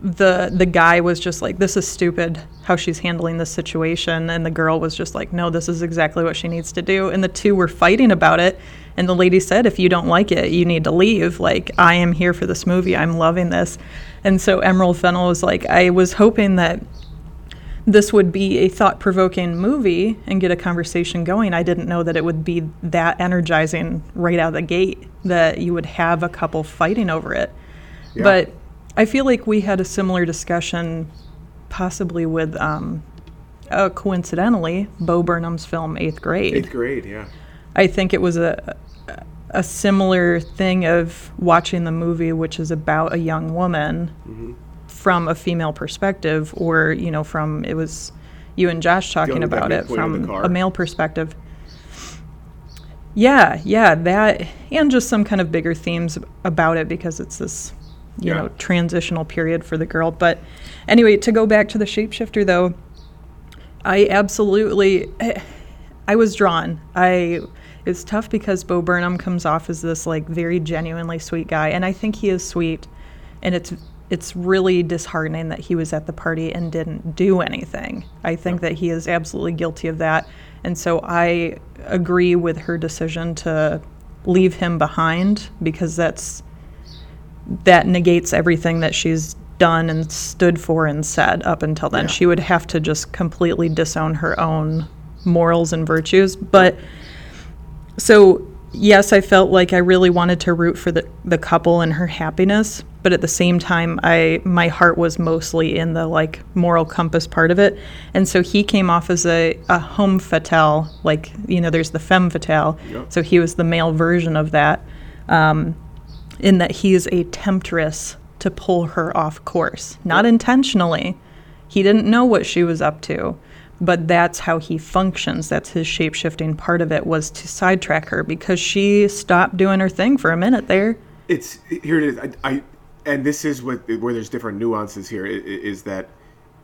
the the guy was just like this is stupid how she's handling this situation. And the girl was just like no this is exactly what she needs to do. And the two were fighting about it and the lady said if you don't like it you need to leave like i am here for this movie i'm loving this and so Emerald Fennell was like i was hoping that this would be a thought-provoking movie and get a conversation going i didn't know that it would be that energizing right out of the gate that you would have a couple fighting over it Yeah. but I feel like we had a similar discussion, possibly with, um, uh, coincidentally, Bo Burnham's film Eighth Grade. Eighth grade, yeah. I think it was a a similar thing of watching the movie, which is about a young woman Mm-hmm. from a female perspective, or you know, from it was you and Josh talking about it midpoint of the from a male perspective. Yeah, yeah, that and just some kind of bigger themes about it because it's this, you Yeah. know, transitional period for the girl. But anyway, to go back to the shapeshifter though, I absolutely I was drawn. I it's tough because Bo Burnham comes off as this like very genuinely sweet guy and I think he is sweet and it's it's really disheartening that he was at the party and didn't do anything. I think that he is absolutely guilty of that. And so I agree with her decision to leave him behind because that's that negates everything that she's done and stood for and said up until then. Yeah. She would have to just completely disown her own morals and virtues. But so yes, I felt like I really wanted to root for the, the couple and her happiness, but at the same time I my heart was mostly in the like moral compass part of it. And so he came off as a, a homme fatale, like, you know, there's the femme fatale. Yep. So he was the male version of that. Um, in that he is a temptress to pull her off course, not intentionally. He didn't know what she was up to, but that's how he functions. That's his shape shifting part of it was to sidetrack her because she stopped doing her thing for a minute there. It's here it is. I, I and this is what where there's different nuances here. Is that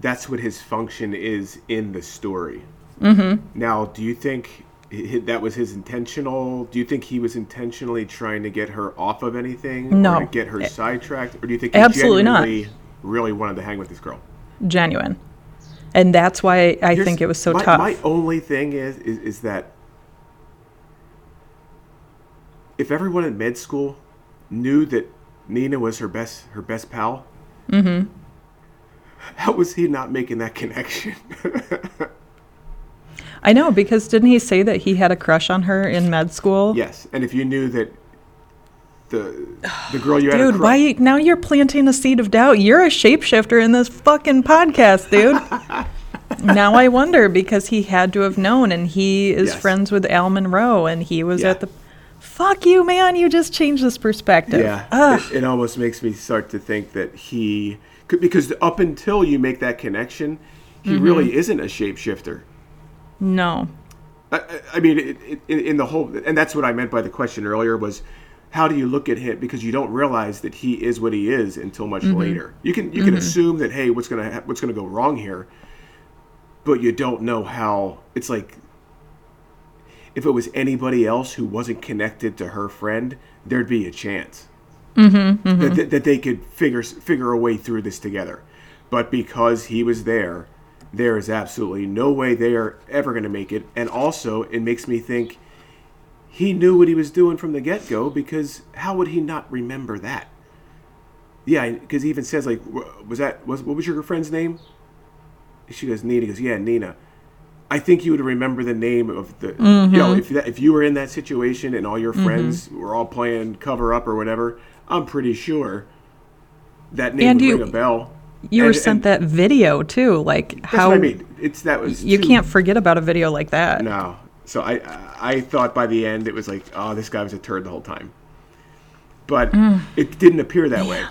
that's what his function is in the story. Mm-hmm. Now, do you think that was his intentional? Do you think he was intentionally trying to get her off of anything, No. get her sidetracked, or do you think he Absolutely not. really wanted to hang with this girl? Genuine. And that's why I Here's- think it was so my, tough. My only thing is, is is that if everyone in med school knew that Nina was her best her best pal, Mm-hmm. how was he not making that connection? I know because didn't he say that he had a crush on her in med school? yes, and if you knew that the the girl you had Dude, why now you're planting a seed of doubt? You're a shapeshifter in this fucking podcast, dude. now I wonder because he had to have known and he is Yes. friends with Al Monroe and he was Yeah. at the Fuck you, man, you just changed this perspective. Yeah, it, it almost makes me start to think that he could, because up until you make that connection, he Mm-hmm. really isn't a shapeshifter. No. I, I- mean, it, it, in the whole, and that's what I meant by the question earlier was, how do you look at him? Because you don't realize that he is what he is until much mm-hmm. later. You can you can mm-hmm. assume that hey, what's gonna ha- what's gonna go wrong here, but you don't know how. It's like if it was anybody else who wasn't connected to her friend, there'd be a chance mm-hmm, That, that, that they could figure figure a way through this together. But because he was there, there is absolutely no way they are ever going to make it. And also, it makes me think he knew what he was doing from the get go because how would he not remember that? Yeah, because he even says like, was that was what was your friend's name? She goes Nina. He goes yeah, Nina. I think you would remember the name of the. You know, mm-hmm. if that, if you were in that situation and all your mm-hmm. friends were all playing cover up or whatever, I'm pretty sure that name And would you- ring a bell. You were sent and that video too. Like how I mean. It's that was you too- can't forget about a video like that. No. So I I thought by the end it was like, oh, this guy was a turd the whole time. But Mm. it didn't appear that way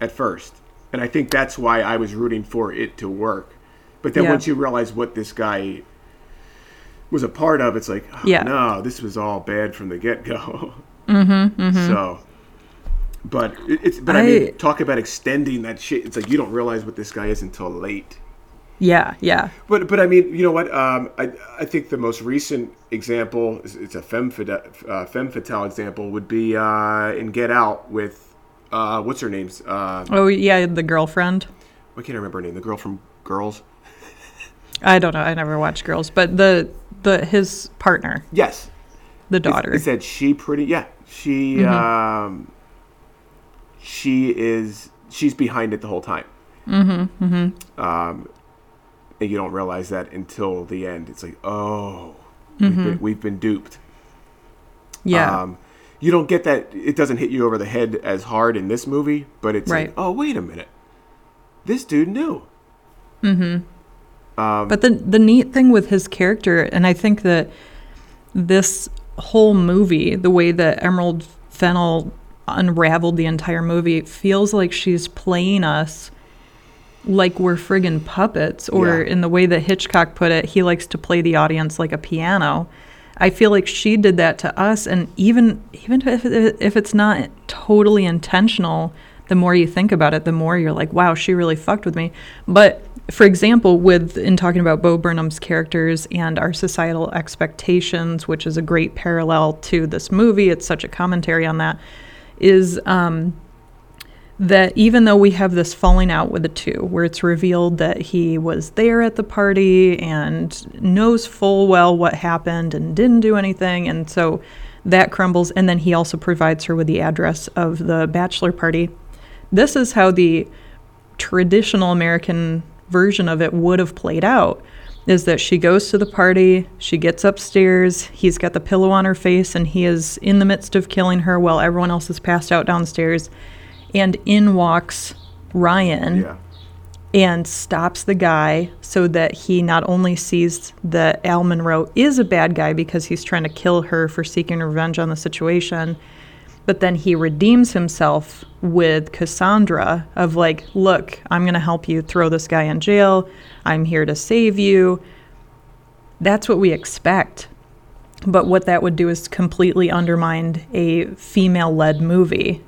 at first. And I think that's why I was rooting for it to work. But then Yeah. once you realize what this guy was a part of, it's like, oh, Yeah. no, this was all bad from the get go. mm-hmm, So, but it's but I, I- mean, talk about extending that shit. It's like you don't realize what this guy is until late. Yeah, yeah. But but I mean, you know what? Um, I I think the most recent example, it's a femme fatale, uh, femme fatale example, would be uh, in Get Out with uh, what's her name's? Uh, Oh yeah, the girlfriend. I can't remember her name. The girl from Girls. I don't know. I never watched Girls, but the the his partner, Yes, the daughter. Is, that she pretty? Yeah, she. Mm-hmm. Um, she is. She's behind it the whole time. Mm-hmm. Mm-hmm. Um, and you don't realize that until the end. It's like, oh, we've, been, we've been duped. Mm-hmm. yeah. Um, you don't get that. It doesn't hit you over the head as hard in this movie, but it's Right. like, oh, wait a minute, this dude knew. Hmm. But the the neat thing with his character, and I think that this whole movie, the way that Emerald Fennell unraveled the entire movie, feels like she's playing us like we're friggin' puppets, or Yeah. in the way that Hitchcock put it, he likes to play the audience like a piano. I feel like she did that to us, and even even if if it's not totally intentional, the more you think about it, the more you're like, wow, she really fucked with me. But for example, with in talking about Bo Burnham's characters and our societal expectations, which is a great parallel to this movie, it's such a commentary on that. Is um, that even though we have this falling out with the two, where it's revealed that he was there at the party and knows full well what happened and didn't do anything, and so that crumbles, and then he also provides her with the address of the bachelor party. This is how the traditional American version of it would have played out is that she goes to the party, she gets upstairs, he's got the pillow on her face, and he is in the midst of killing her while everyone else is passed out downstairs. And in walks Ryan Yeah. and stops the guy so that he not only sees that Al Monroe is a bad guy because he's trying to kill her for seeking revenge on the situation, but then he redeems himself with Cassandra of like, look, I'm going to help you throw this guy in jail. I'm here to save you. That's what we expect. But what that would do is completely undermine a female led movie.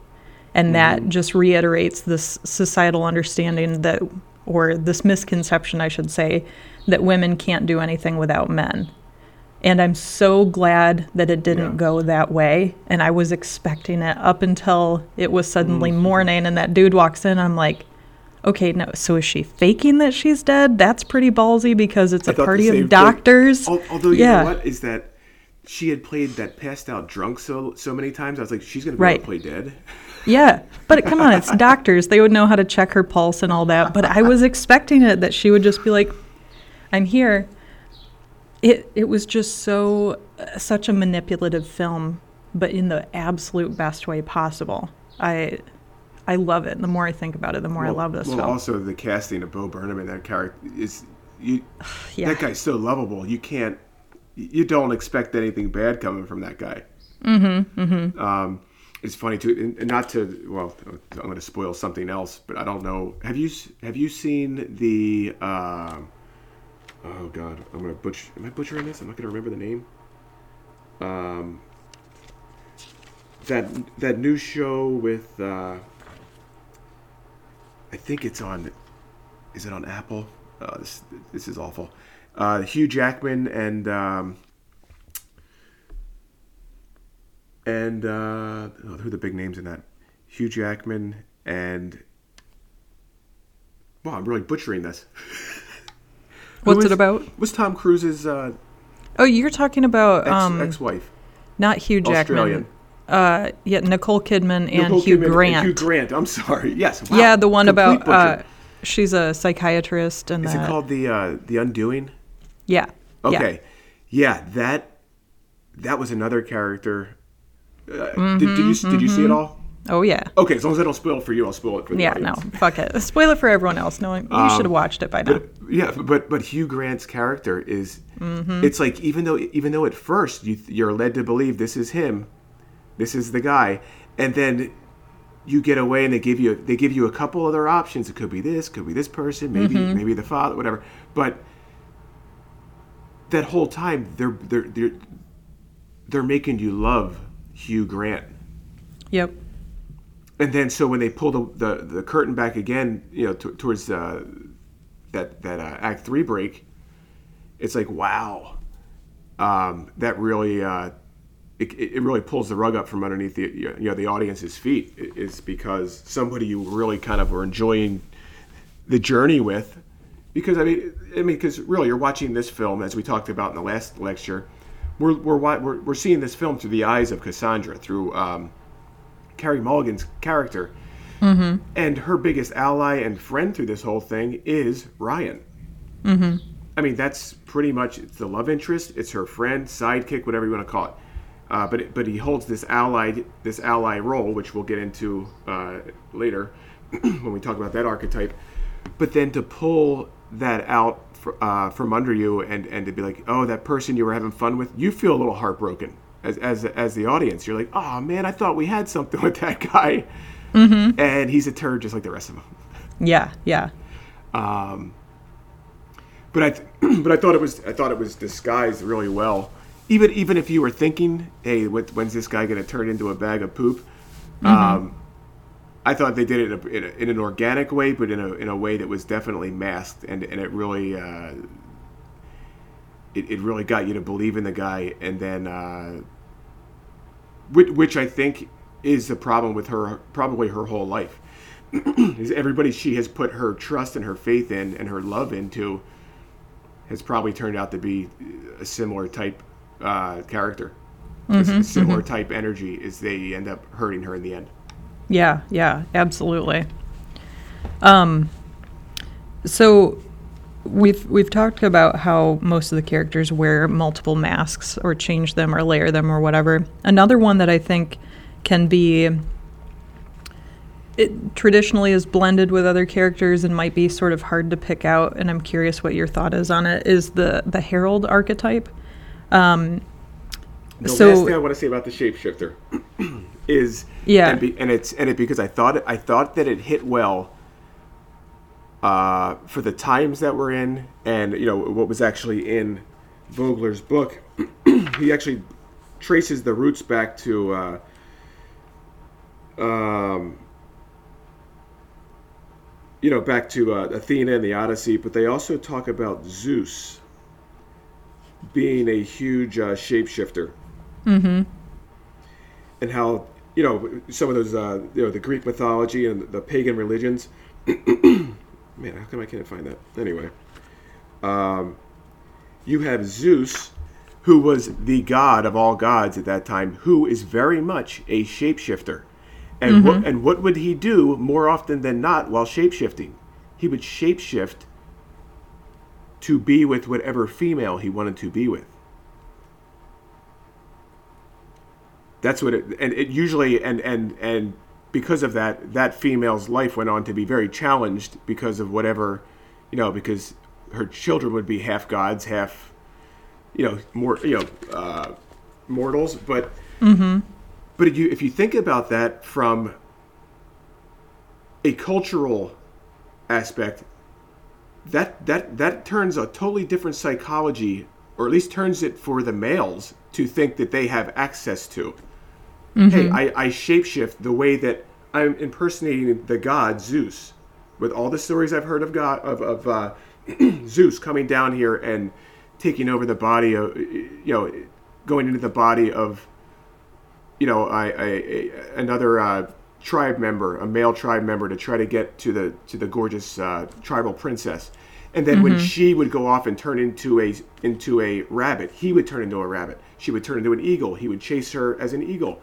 And mm-hmm. that just reiterates this societal understanding that, or this misconception, I should say, that women can't do anything without men. And I'm so glad that it didn't Yeah. go that way. And I was expecting it up until it was suddenly mm-hmm. morning and that dude walks in. I'm like, okay, no, so is she faking that she's dead? That's pretty ballsy because it's I a party of doctors. Al- Although you yeah. know what is that she had played that passed out drunk so so many times. I was like, she's gonna be Right. able to play dead. Yeah, but come on, it's doctors. They would know how to check her pulse and all that. But I was expecting it that she would just be like, "I'm here." It it was just so uh, such a manipulative film, but in the absolute best way possible. I I love it. The more I think about it, the more I love this well, film. also the casting of Bo Burnham in that character is you. yeah, That guy's so lovable. You can't. You don't expect anything bad coming from that guy. Mm-hmm. Mm-hmm. Um, it's funny too, and not to. Well, I'm going to spoil something else, but I don't know. Have you have you seen the? Uh, oh God, I'm going to butcher. Am I butchering this? I'm not going to remember the name. Um, that that new show with. Uh, I think it's on. Is it on Apple? Uh, this this is awful. Uh, Hugh Jackman and um, and uh, oh, who are the big names in that? Hugh Jackman and. Wow, I'm really butchering this. What's it about? Was Tom Cruise's uh, Oh, you're talking about ex, um, ex-wife? not Hugh Jackman. Australian. Uh, yeah, Nicole Kidman and Nicole Hugh Kidman and Grant. Hugh Grant. I'm sorry. Yes. wow, yeah, the one complete about uh, she's a psychiatrist and Is that. it called the uh, the Undoing? Yeah. yeah. Okay. Yeah. that that was another character. Uh, did, did you did you see it all? Oh yeah. Okay, as long as I don't spoil it for you, I'll spoil it for the Yeah, no, fuck it. Spoil it for everyone else. No, you should have watched it by now. Um, But, yeah, but but Hugh Grant's character is Mm-hmm. it's like even though even though at first you you're led to believe this is him, this is the guy, and then you get away and they give you they give you a couple other options. It could be this, could be this person, maybe Mm-hmm. maybe the father, whatever. But that whole time they're they're they're they're making you love Hugh Grant. Yep. And then so when they pull the the, the curtain back again, you know, t- towards uh, that that uh, Act Three break, it's like wow, um, that really. Uh, it, it really pulls the rug up from underneath the you know the audience's feet is because somebody you really kind of were enjoying the journey with because I mean I mean because really you're watching this film as we talked about in the last lecture we're we're we're, we're seeing this film through the eyes of Cassandra through um, Carey Mulligan's character mm-hmm. and her biggest ally and friend through this whole thing is Ryan. Mm-hmm. I mean that's pretty much it's the love interest it's her friend sidekick whatever you want to call it uh, but but he holds this allied this ally role, which we'll get into uh, later when we talk about that archetype. But then to pull that out uh, from under you and and to be like, oh, that person you were having fun with, you feel a little heartbroken as as as the audience. You're like, oh man, I thought we had something with that guy, mm-hmm. and he's a turd just like the rest of them. Yeah, yeah. Um, but I th- but I thought it was I thought it was disguised really well even even if you were thinking, hey, when's this guy going to turn into a bag of poop? Mm-hmm. Um, I thought they did it in, a, in, a, in, an organic way, but in a in a way that was definitely masked, and and it really uh, it, it really got you to believe in the guy, and then uh, which, which I think is the problem with her probably her whole life. is everybody she has put her trust and her faith in and her love into has probably turned out to be a similar type uh, character, mm-hmm, similar mm-hmm. type energy, is they end up hurting her in the end. Yeah, yeah, absolutely. Um, so we've we've talked about how most of the characters wear multiple masks or change them or layer them or whatever. Another one that I think can be it traditionally is blended with other characters and might be sort of hard to pick out and I'm curious what your thought is on it is the the herald archetype. Um, the so, last thing I want to say about the shapeshifter is yeah, and, be, and, it's and it because I thought I thought that it hit well uh, for the times that we're in, and you know what was actually in Vogler's book. he actually traces the roots back to. Uh, um, you know, back to uh, Athena and the Odyssey, but they also talk about Zeus being a huge uh, shapeshifter. Mm-hmm. And how you know some of those uh, you know the Greek mythology and the pagan religions. Man, how come I can't find that? Anyway, um, you have Zeus, who was the god of all gods at that time, who is very much a shapeshifter. And mm-hmm. what and what would he do more often than not while shapeshifting? He would shapeshift to be with whatever female he wanted to be with. That's what it and it usually and and and because of that that female's life went on to be very challenged because of whatever you know because her children would be half gods half you know more you know uh, mortals but mm-hmm. but if you if you think about that from a cultural aspect that that that turns a totally different psychology, or at least turns it for the males to think that they have access to. Mm-hmm. Hey, I, I shapeshift the way that I'm impersonating the god Zeus, with all the stories I've heard of God of of uh, Zeus coming down here and taking over the body of you know going into the body of you know I, I, another uh, tribe member, a male tribe member, to try to get to the to the gorgeous uh, tribal princess. And then mm-hmm. when she would go off and turn into a into a rabbit, he would turn into a rabbit. She would turn into an eagle. He would chase her as an eagle.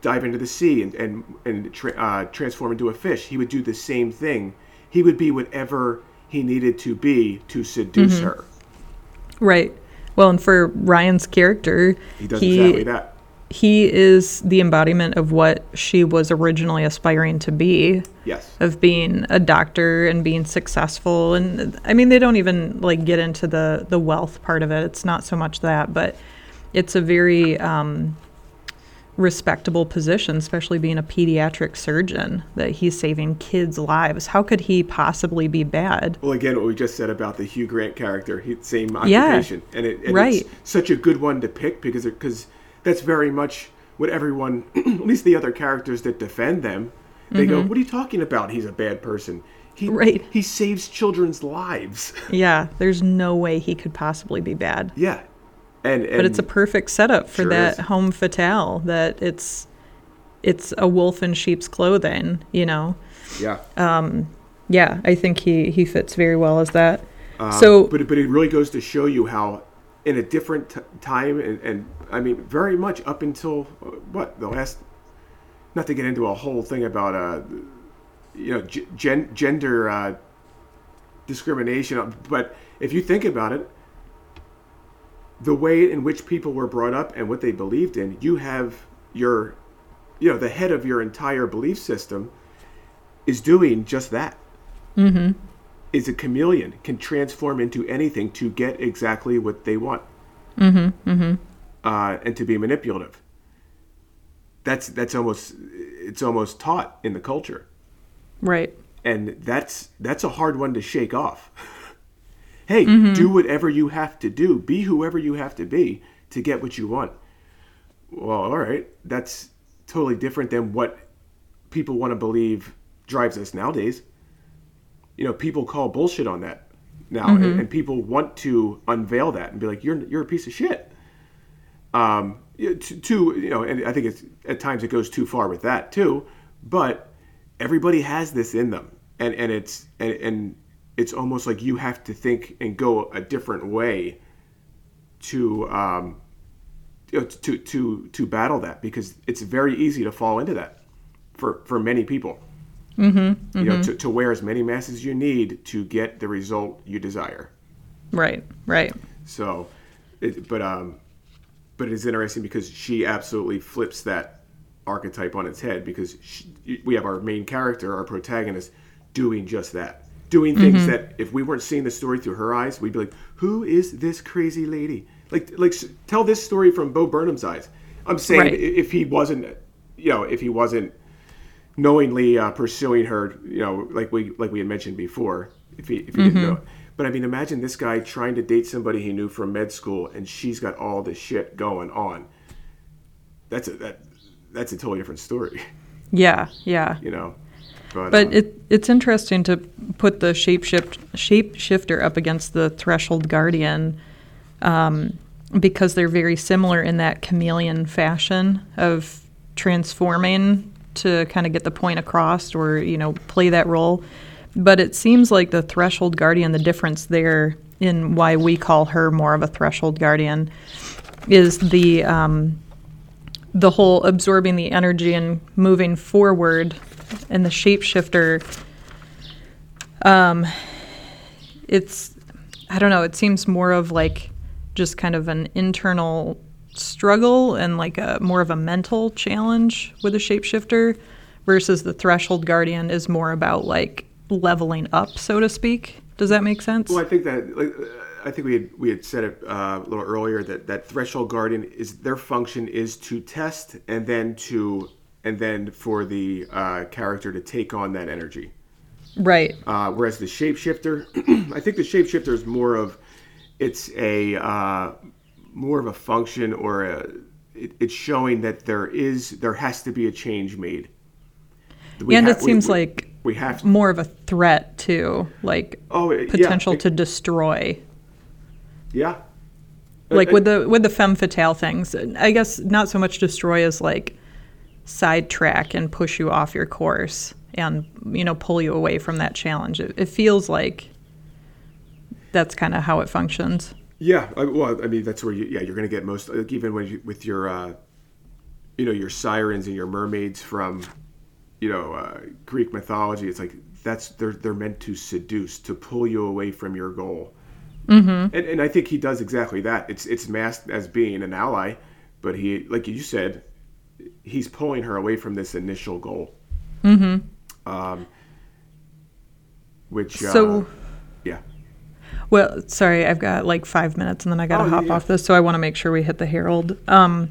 Dive into the sea and and and tra- uh, transform into a fish. He would do the same thing. He would be whatever he needed to be to seduce mm-hmm. her. Right. Well, and for Ryan's character, he does he, exactly that he is the embodiment of what she was originally aspiring to be. Yes. Of being a doctor and being successful and I mean they don't even like get into the the wealth part of it. It's not so much that, but it's a very um respectable position, especially being a pediatric surgeon, that he's saving kids' lives. How could he possibly be bad? Well, again, what we just said about the Hugh Grant character, he, same Yeah. occupation, and, it, and Right. it's such a good one to pick because because that's very much what everyone, at least the other characters that defend them, they go, "What are you talking about? He's a bad person. He Mm-hmm. Right. he saves children's lives." Yeah, there's no way he could possibly be bad. yeah, and, and But it's a perfect setup for Sure that is. homme fatale that it's it's a wolf in sheep's clothing, you know. yeah. Yeah, I think he he fits very well as that. Um, so but it- but it really goes to show you how, in a different t- time, and, and I mean, very much up until uh, what the last, not to get into a whole thing about uh, you know, g- gen- gender uh, discrimination, uh, but if you think about it, the way in which people were brought up and what they believed in, you have your, you know, the head of your entire belief system is doing just that is a chameleon, can transform into anything to get exactly what they want, mm-hmm, mm-hmm. Uh, and to be manipulative. That's that's almost it's almost taught in the culture, right. and that's that's a hard one to shake off. hey, Mm-hmm. do whatever you have to do, be whoever you have to be to get what you want. Well, all right, that's totally different than what people want to believe drives us nowadays you know, people call bullshit on that now, and, and people want to unveil that and be like, "You're you're a piece of shit." Um, to, to you know, and I think it's at times it goes too far with that too. But everybody has this in them, and and it's and, and it's almost like you have to think and go a different way to um, to to to battle that because it's very easy to fall into that for for many people. Mm-hmm, you know, to, to wear as many masks as you need to get the result you desire. Right. Right. So, it, but um, but it's interesting because she absolutely flips that archetype on its head because she, we have our main character, our protagonist, doing just that, doing things that if we weren't seeing the story through her eyes, we'd be like, "Who is this crazy lady?" Like, like tell this story from Bo Burnham's eyes. I'm saying Right. if he wasn't, you know, if he wasn't knowingly uh, pursuing her, you know, like we like we had mentioned before, if he if he didn't know. But I mean, imagine this guy trying to date somebody he knew from med school, and she's got all this shit going on. That's a that that's a totally different story, Yeah. Yeah. you know. But, But uh, it it's interesting to put the shapeshift shapeshifter up against the threshold guardian, um, because they're very similar in that chameleon fashion of transforming to kind of get the point across or you know play that role. But it seems like the threshold guardian, the difference there in why we call her more of a threshold guardian, is the um, the whole absorbing the energy and moving forward and the shapeshifter um it's i don't know it seems more of like just kind of an internal struggle and like a more of a mental challenge with a shapeshifter versus the threshold guardian is more about like leveling up so to speak. Does that make sense? Well, I think that like, I think we had we had said it uh, a little earlier that that threshold guardian is their function is to test and then to and then for the uh, character to take on that energy. right Uh, whereas the shapeshifter, I think the shapeshifter is more of it's a uh, more of a function or a, it, it's showing that there is there has to be a change made. We and ha- it seems we- like we have more of a threat too like oh yeah, potential it- to destroy yeah like Uh, with the with the femme fatale things i guess not so much destroy as like sidetrack and push you off your course and you know pull you away from that challenge it, it feels like that's kind of how it functions Yeah, I, well, I mean that's where you, yeah you're going to get most like, even when you, with your uh, you know your sirens and your mermaids from you know uh, Greek mythology. It's like that's they're they're meant to seduce to pull you away from your goal. Mm-hmm. And, and I think he does exactly that. It's it's masked as being an ally, but he like you said, he's pulling her away from this initial goal. Mm-hmm. Um, which So- uh, yeah. well sorry i've got like five minutes and then i gotta Oh, hop yeah. off this so i want to make sure we hit the herald um,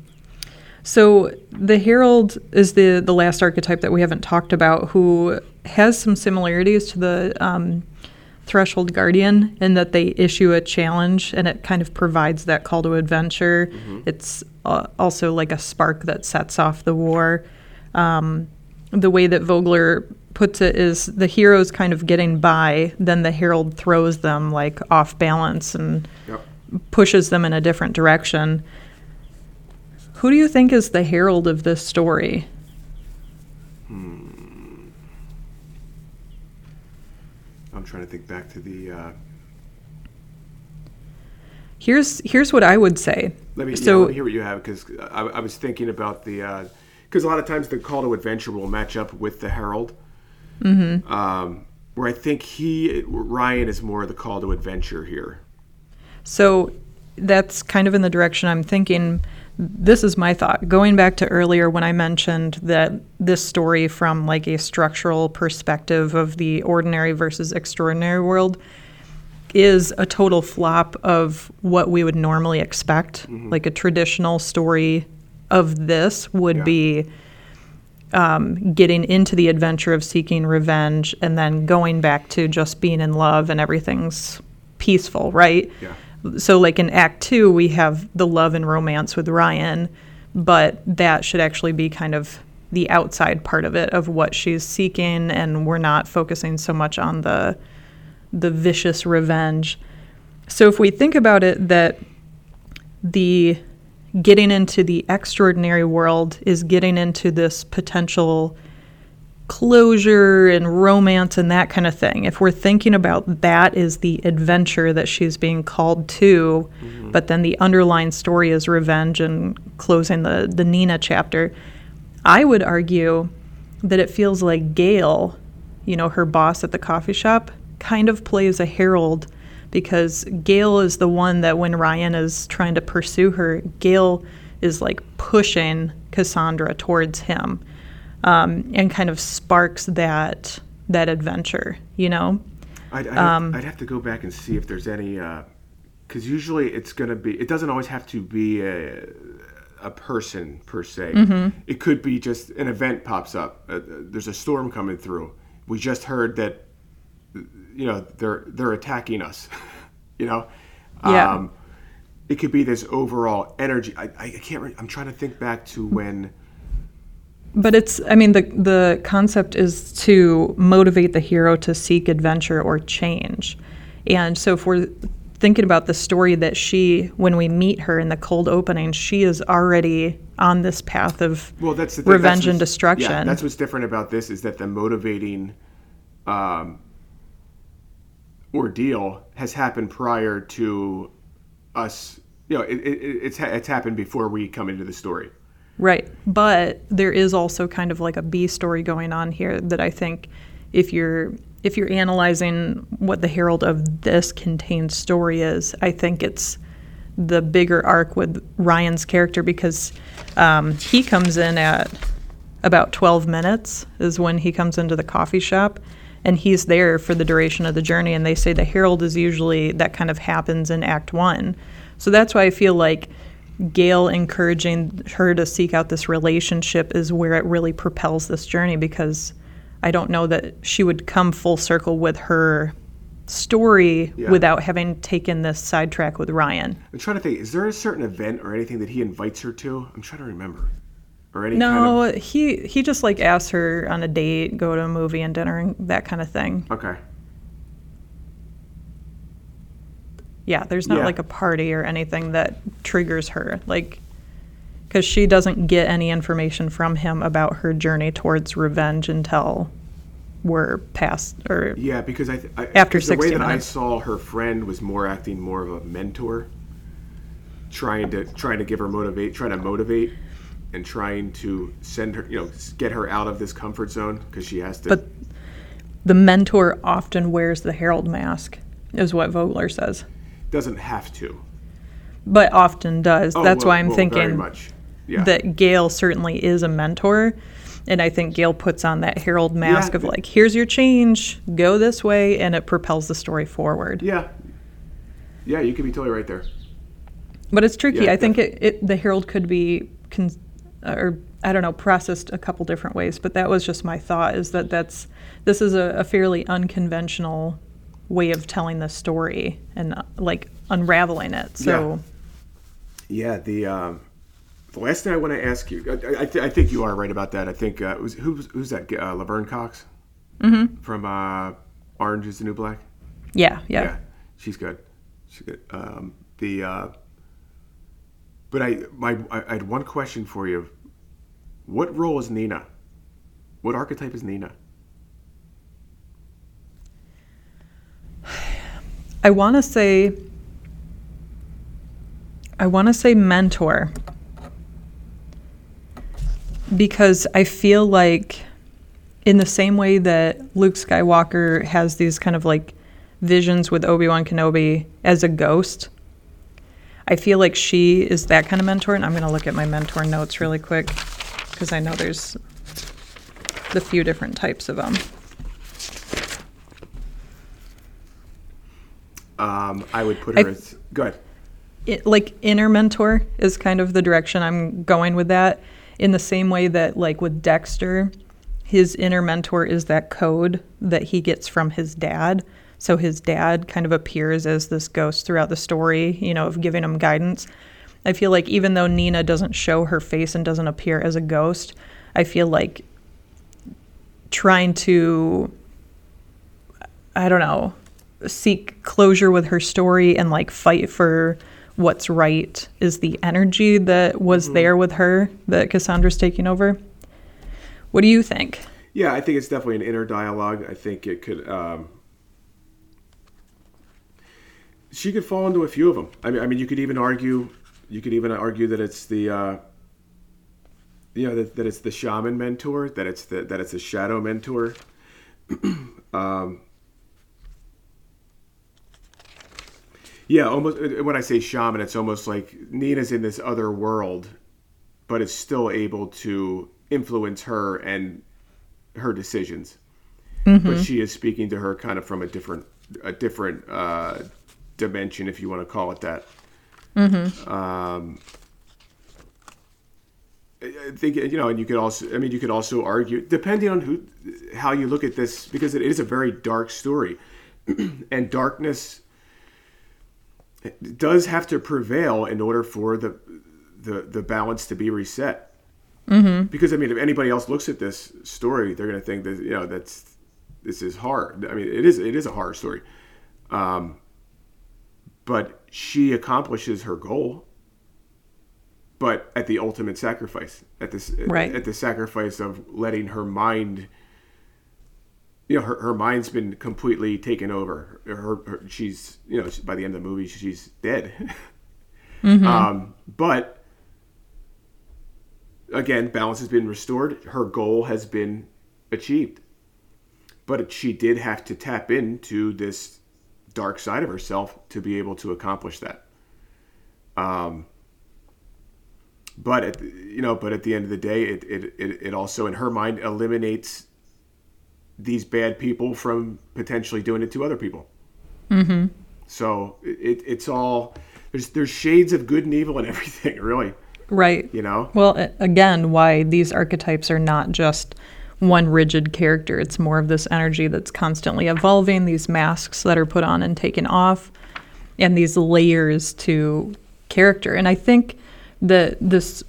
So the Herald is the the last archetype that we haven't talked about, who has some similarities to the um, Threshold Guardian in that they issue a challenge and it kind of provides that call to adventure. It's uh, also like a spark that sets off the war. Um, the way that Vogler puts it is the heroes kind of getting by, then the Herald throws them like off balance and Yep. pushes them in a different direction. Who do you think is the herald of this story? I'm trying to think back to the. Uh, Here's here's what I would say. let me, yeah, so let me hear what you have because I, I was thinking about the because a lot of times the call to adventure will match up with the herald. Mm-hmm. Um, where I think he Ryan is more the call to adventure here. so that's kind of in the direction I'm thinking. This is my thought. Going back to earlier when I mentioned that this story from like a structural perspective of the ordinary versus extraordinary world is a total flop of what we would normally expect. Like a traditional story of this would Yeah. be um, getting into the adventure of seeking revenge and then going back to just being in love and everything's peaceful, right? Yeah. So, like in Act Two, we have the love and romance with Ryan, but that should actually be kind of the outside part of it of what she's seeking, and we're not focusing so much on the the vicious revenge. So, if we think about it, that the getting into the extraordinary world is getting into this potential closure and romance and that kind of thing. If we're thinking about that is the adventure that she's being called to, mm-hmm. but then the underlying story is revenge and closing the, the Nina chapter, I would argue that it feels like Gail, you know, her boss at the coffee shop, kind of plays a herald because Gail is the one that when Ryan is trying to pursue her, Gail is like pushing Cassandra towards him um, and kind of sparks that that adventure, you know? I'd, I'd, Um, I'd have to go back and see if there's any, because usually it's going to be. It doesn't always have to be a, a person per se. Mm-hmm. It could be just an event pops up. Uh, there's a storm coming through. We just heard that, you know, they're they're attacking us. you know, Yeah. it could be this overall energy. I, I can't. Re- I'm trying to think back to when. But it's, I mean, the, the concept is to motivate the hero to seek adventure or change. And so if we're thinking about the story that she, when we meet her in the cold opening, she is already on this path of Well, that's the thing. revenge that's and destruction. Yeah, that's what's different about this is that the motivating um, ordeal has happened prior to us. You know, it, it, it's it's happened before we come into the story. Right. But there is also kind of like a B story going on here that I think if you're if you're analyzing what the Herald of this contained story is, I think it's the bigger arc with Ryan's character because um, he comes in at about 12 minutes is when he comes into the coffee shop and he's there for the duration of the journey and they say the herald is usually that kind of happens in act 1 so that's why i feel like gail encouraging her to seek out this relationship is where it really propels this journey because i don't know that she would come full circle with her story Yeah. without having taken this sidetrack with ryan I'm trying to think. Is there a certain event or anything that he invites her to? I'm trying to remember. Or any kind no of. he he just like asks her on a date go to a movie and dinner and that kind of thing Okay. Yeah, there's not Yeah. like a party or anything that triggers her. Like, because she doesn't get any information from him about her journey towards revenge until we're past or Yeah, because I, th- I After the way 60 that I saw her friend was more acting more of a mentor, trying to trying to give her motivate, trying to motivate, and trying to send her, you know, get her out of this comfort zone because she has to. But the mentor often wears the herald mask, is what Vogler says. Doesn't have to. But often does. Oh, That's well- why I'm well, thinking. Yeah. that Gail certainly is a mentor. And I think Gail puts on that herald mask Yeah. of like, here's your change, go this way, and it propels the story forward. yeah. Yeah, you could be totally right there. But it's tricky. Yeah, I think it, it the Herald could be con- or I don't know, processed a couple different ways, but that was just my thought is that that's this is a, a fairly unconventional way of telling the story and uh, like unraveling it. So Yeah, the um, the last thing I want to ask you, I, I, th- I think you are right about that. I think uh, was, who's who's that? Uh, Laverne Cox from uh, Orange Is the New Black. yeah, yeah. Yeah, she's good. She's good. Um, the uh, but I my I, I had one question for you. What role is Nina? What archetype is Nina? I want to say I want to say mentor because I feel like in the same way that Luke Skywalker has these kind of like visions with Obi-Wan Kenobi as a ghost, I feel like she is that kind of mentor and I'm going to look at my mentor notes really quick because I know there's the few different types of them. Um, I would put her I- as good. it, like inner mentor is kind of the direction I'm going with that. In the same way that like with Dexter, his inner mentor is that code that he gets from his dad. So his dad kind of appears as this ghost throughout the story, you know, of giving him guidance. I feel like even though Nina doesn't show her face and doesn't appear as a ghost, I feel like trying to I don't know, seek closure with her story and like fight for what's right is the energy that was there with her that Cassandra's taking over. What do you think? Yeah, I think it's definitely an inner dialogue. I think it could. Um, she could fall into a few of them. I mean, I mean, you could even argue, you could even argue that it's the, uh, you know, that, that it's the shaman mentor, that it's the that it's a shadow mentor. um, yeah, almost. When I say shaman, it's almost like Nina's in this other world, but is still able to influence her and her decisions. But she is speaking to her kind of from a different a different uh, dimension, if you want to call it that. Um, I I think you know, and you could also, I mean, you could also argue, depending on who, how you look at this, because it is a very dark story, and darkness does have to prevail in order for the the the balance to be reset. Mm-hmm. Because I mean, if anybody else looks at this story, they're going to think that you know that's this is hard. I mean, it is it is a horror story, um, but she accomplishes her goal. But at the ultimate sacrifice, at this Right. at the sacrifice of letting her mind you know, her, her mind's been completely taken over. Her, her she's, you know, by the end of the movie, she's dead. Um, but again, balance has been restored. Her goal has been achieved. But she did have to tap into this dark side of herself to be able to accomplish that. Um, but at the, you know, but at the end of the day, it, it, it, it also in her mind eliminates these bad people from potentially doing it to other people. Mm-hmm. So it, it's all there's there's shades of good and evil and everything, really. Right. You know. Well, again, why these archetypes are not just one rigid character. It's more of this energy that's constantly evolving, these masks that are put on and taken off, and these layers to character. And I think that this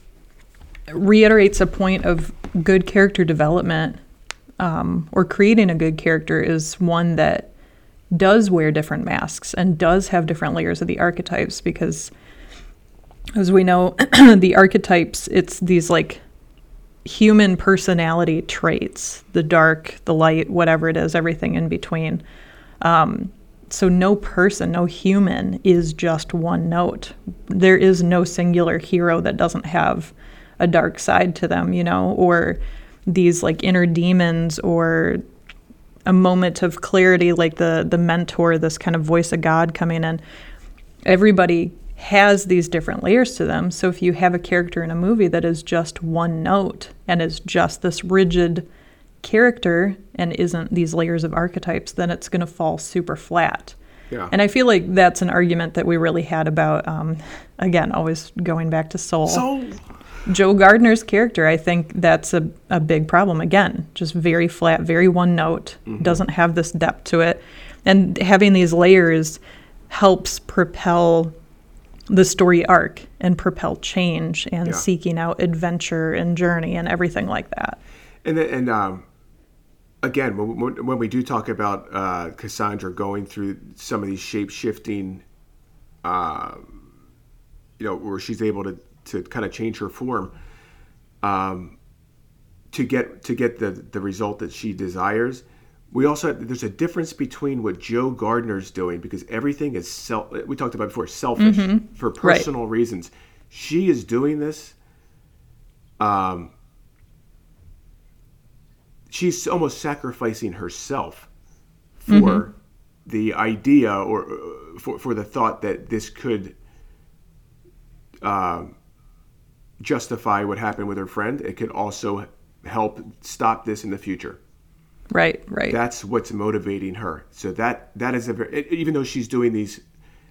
reiterates a point of good character development um, or creating a good character is one that does wear different masks and does have different layers of the archetypes because as we know the archetypes it's these like human personality traits the dark the light whatever it is everything in between. Um, so no person no human is just one note. There is no singular hero that doesn't have a dark side to them you know or these like inner demons or a moment of clarity like the the mentor this kind of voice of god coming in. Everybody has these different layers to them. So if you have a character in a movie that is just one note and is just this rigid character and isn't these layers of archetypes then it's going to fall super flat. Yeah. and i feel like that's an argument that we really had about um, again always going back to soul. So Joe Gardner's character, I think that's a, a big problem. Again, just very flat, very one note, doesn't have this depth to it. And having these layers helps propel the story arc and propel change and Yeah. seeking out adventure and journey and everything like that. And and um, again, when, when, when we do talk about uh, Cassandra going through some of these shape shifting, uh, you know, where she's able to, to kind of change her form, um, to get to get the the result that she desires. We also have, there's a difference between what Joe Gardner's doing because everything is self. We talked about before, selfish for Right. personal reasons. She is doing this. Um, she's almost sacrificing herself for the idea or for, for the thought that this could um, justify what happened with her friend. It could also help stop this in the future. Right, right. That's what's motivating her. So that that is a very even though she's doing these,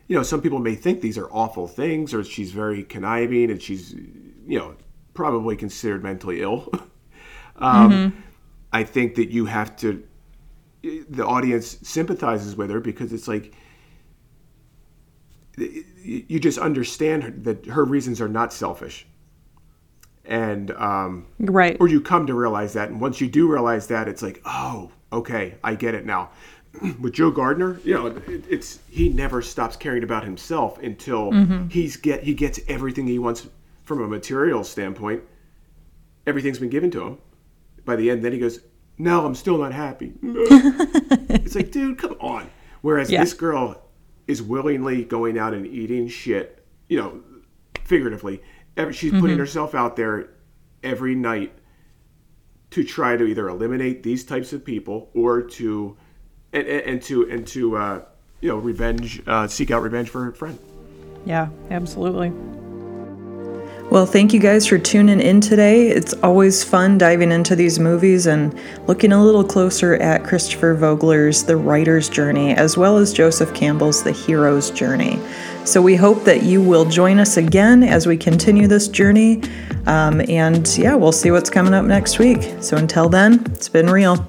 you know, some people may think these are awful things or she's very conniving and she's, you know, probably considered mentally ill. um, I think that you have to. The audience sympathizes with her because it's like you just understand that her reasons are not selfish, and um, right. or you come to realize that and once you do realize that it's like oh okay i get it now. With joe gardner you know it, it's he never stops caring about himself until he's get he gets everything he wants from a material standpoint. Everything's been given to him. By the end then he goes no i'm still not happy. It's like dude come on. Whereas Yeah. this girl is willingly going out and eating shit you know figuratively she's putting herself out there every night to try to either eliminate these types of people or to and, and, and to and to uh, you know revenge uh, seek out revenge for her friend Yeah, absolutely. Well, thank you guys for tuning in today. It's always fun diving into these movies and looking a little closer at Christopher Vogler's The Writer's Journey, as well as Joseph Campbell's The Hero's Journey. So we hope that you will join us again as we continue this journey. Um, and yeah, we'll see what's coming up next week. So until then, it's been real.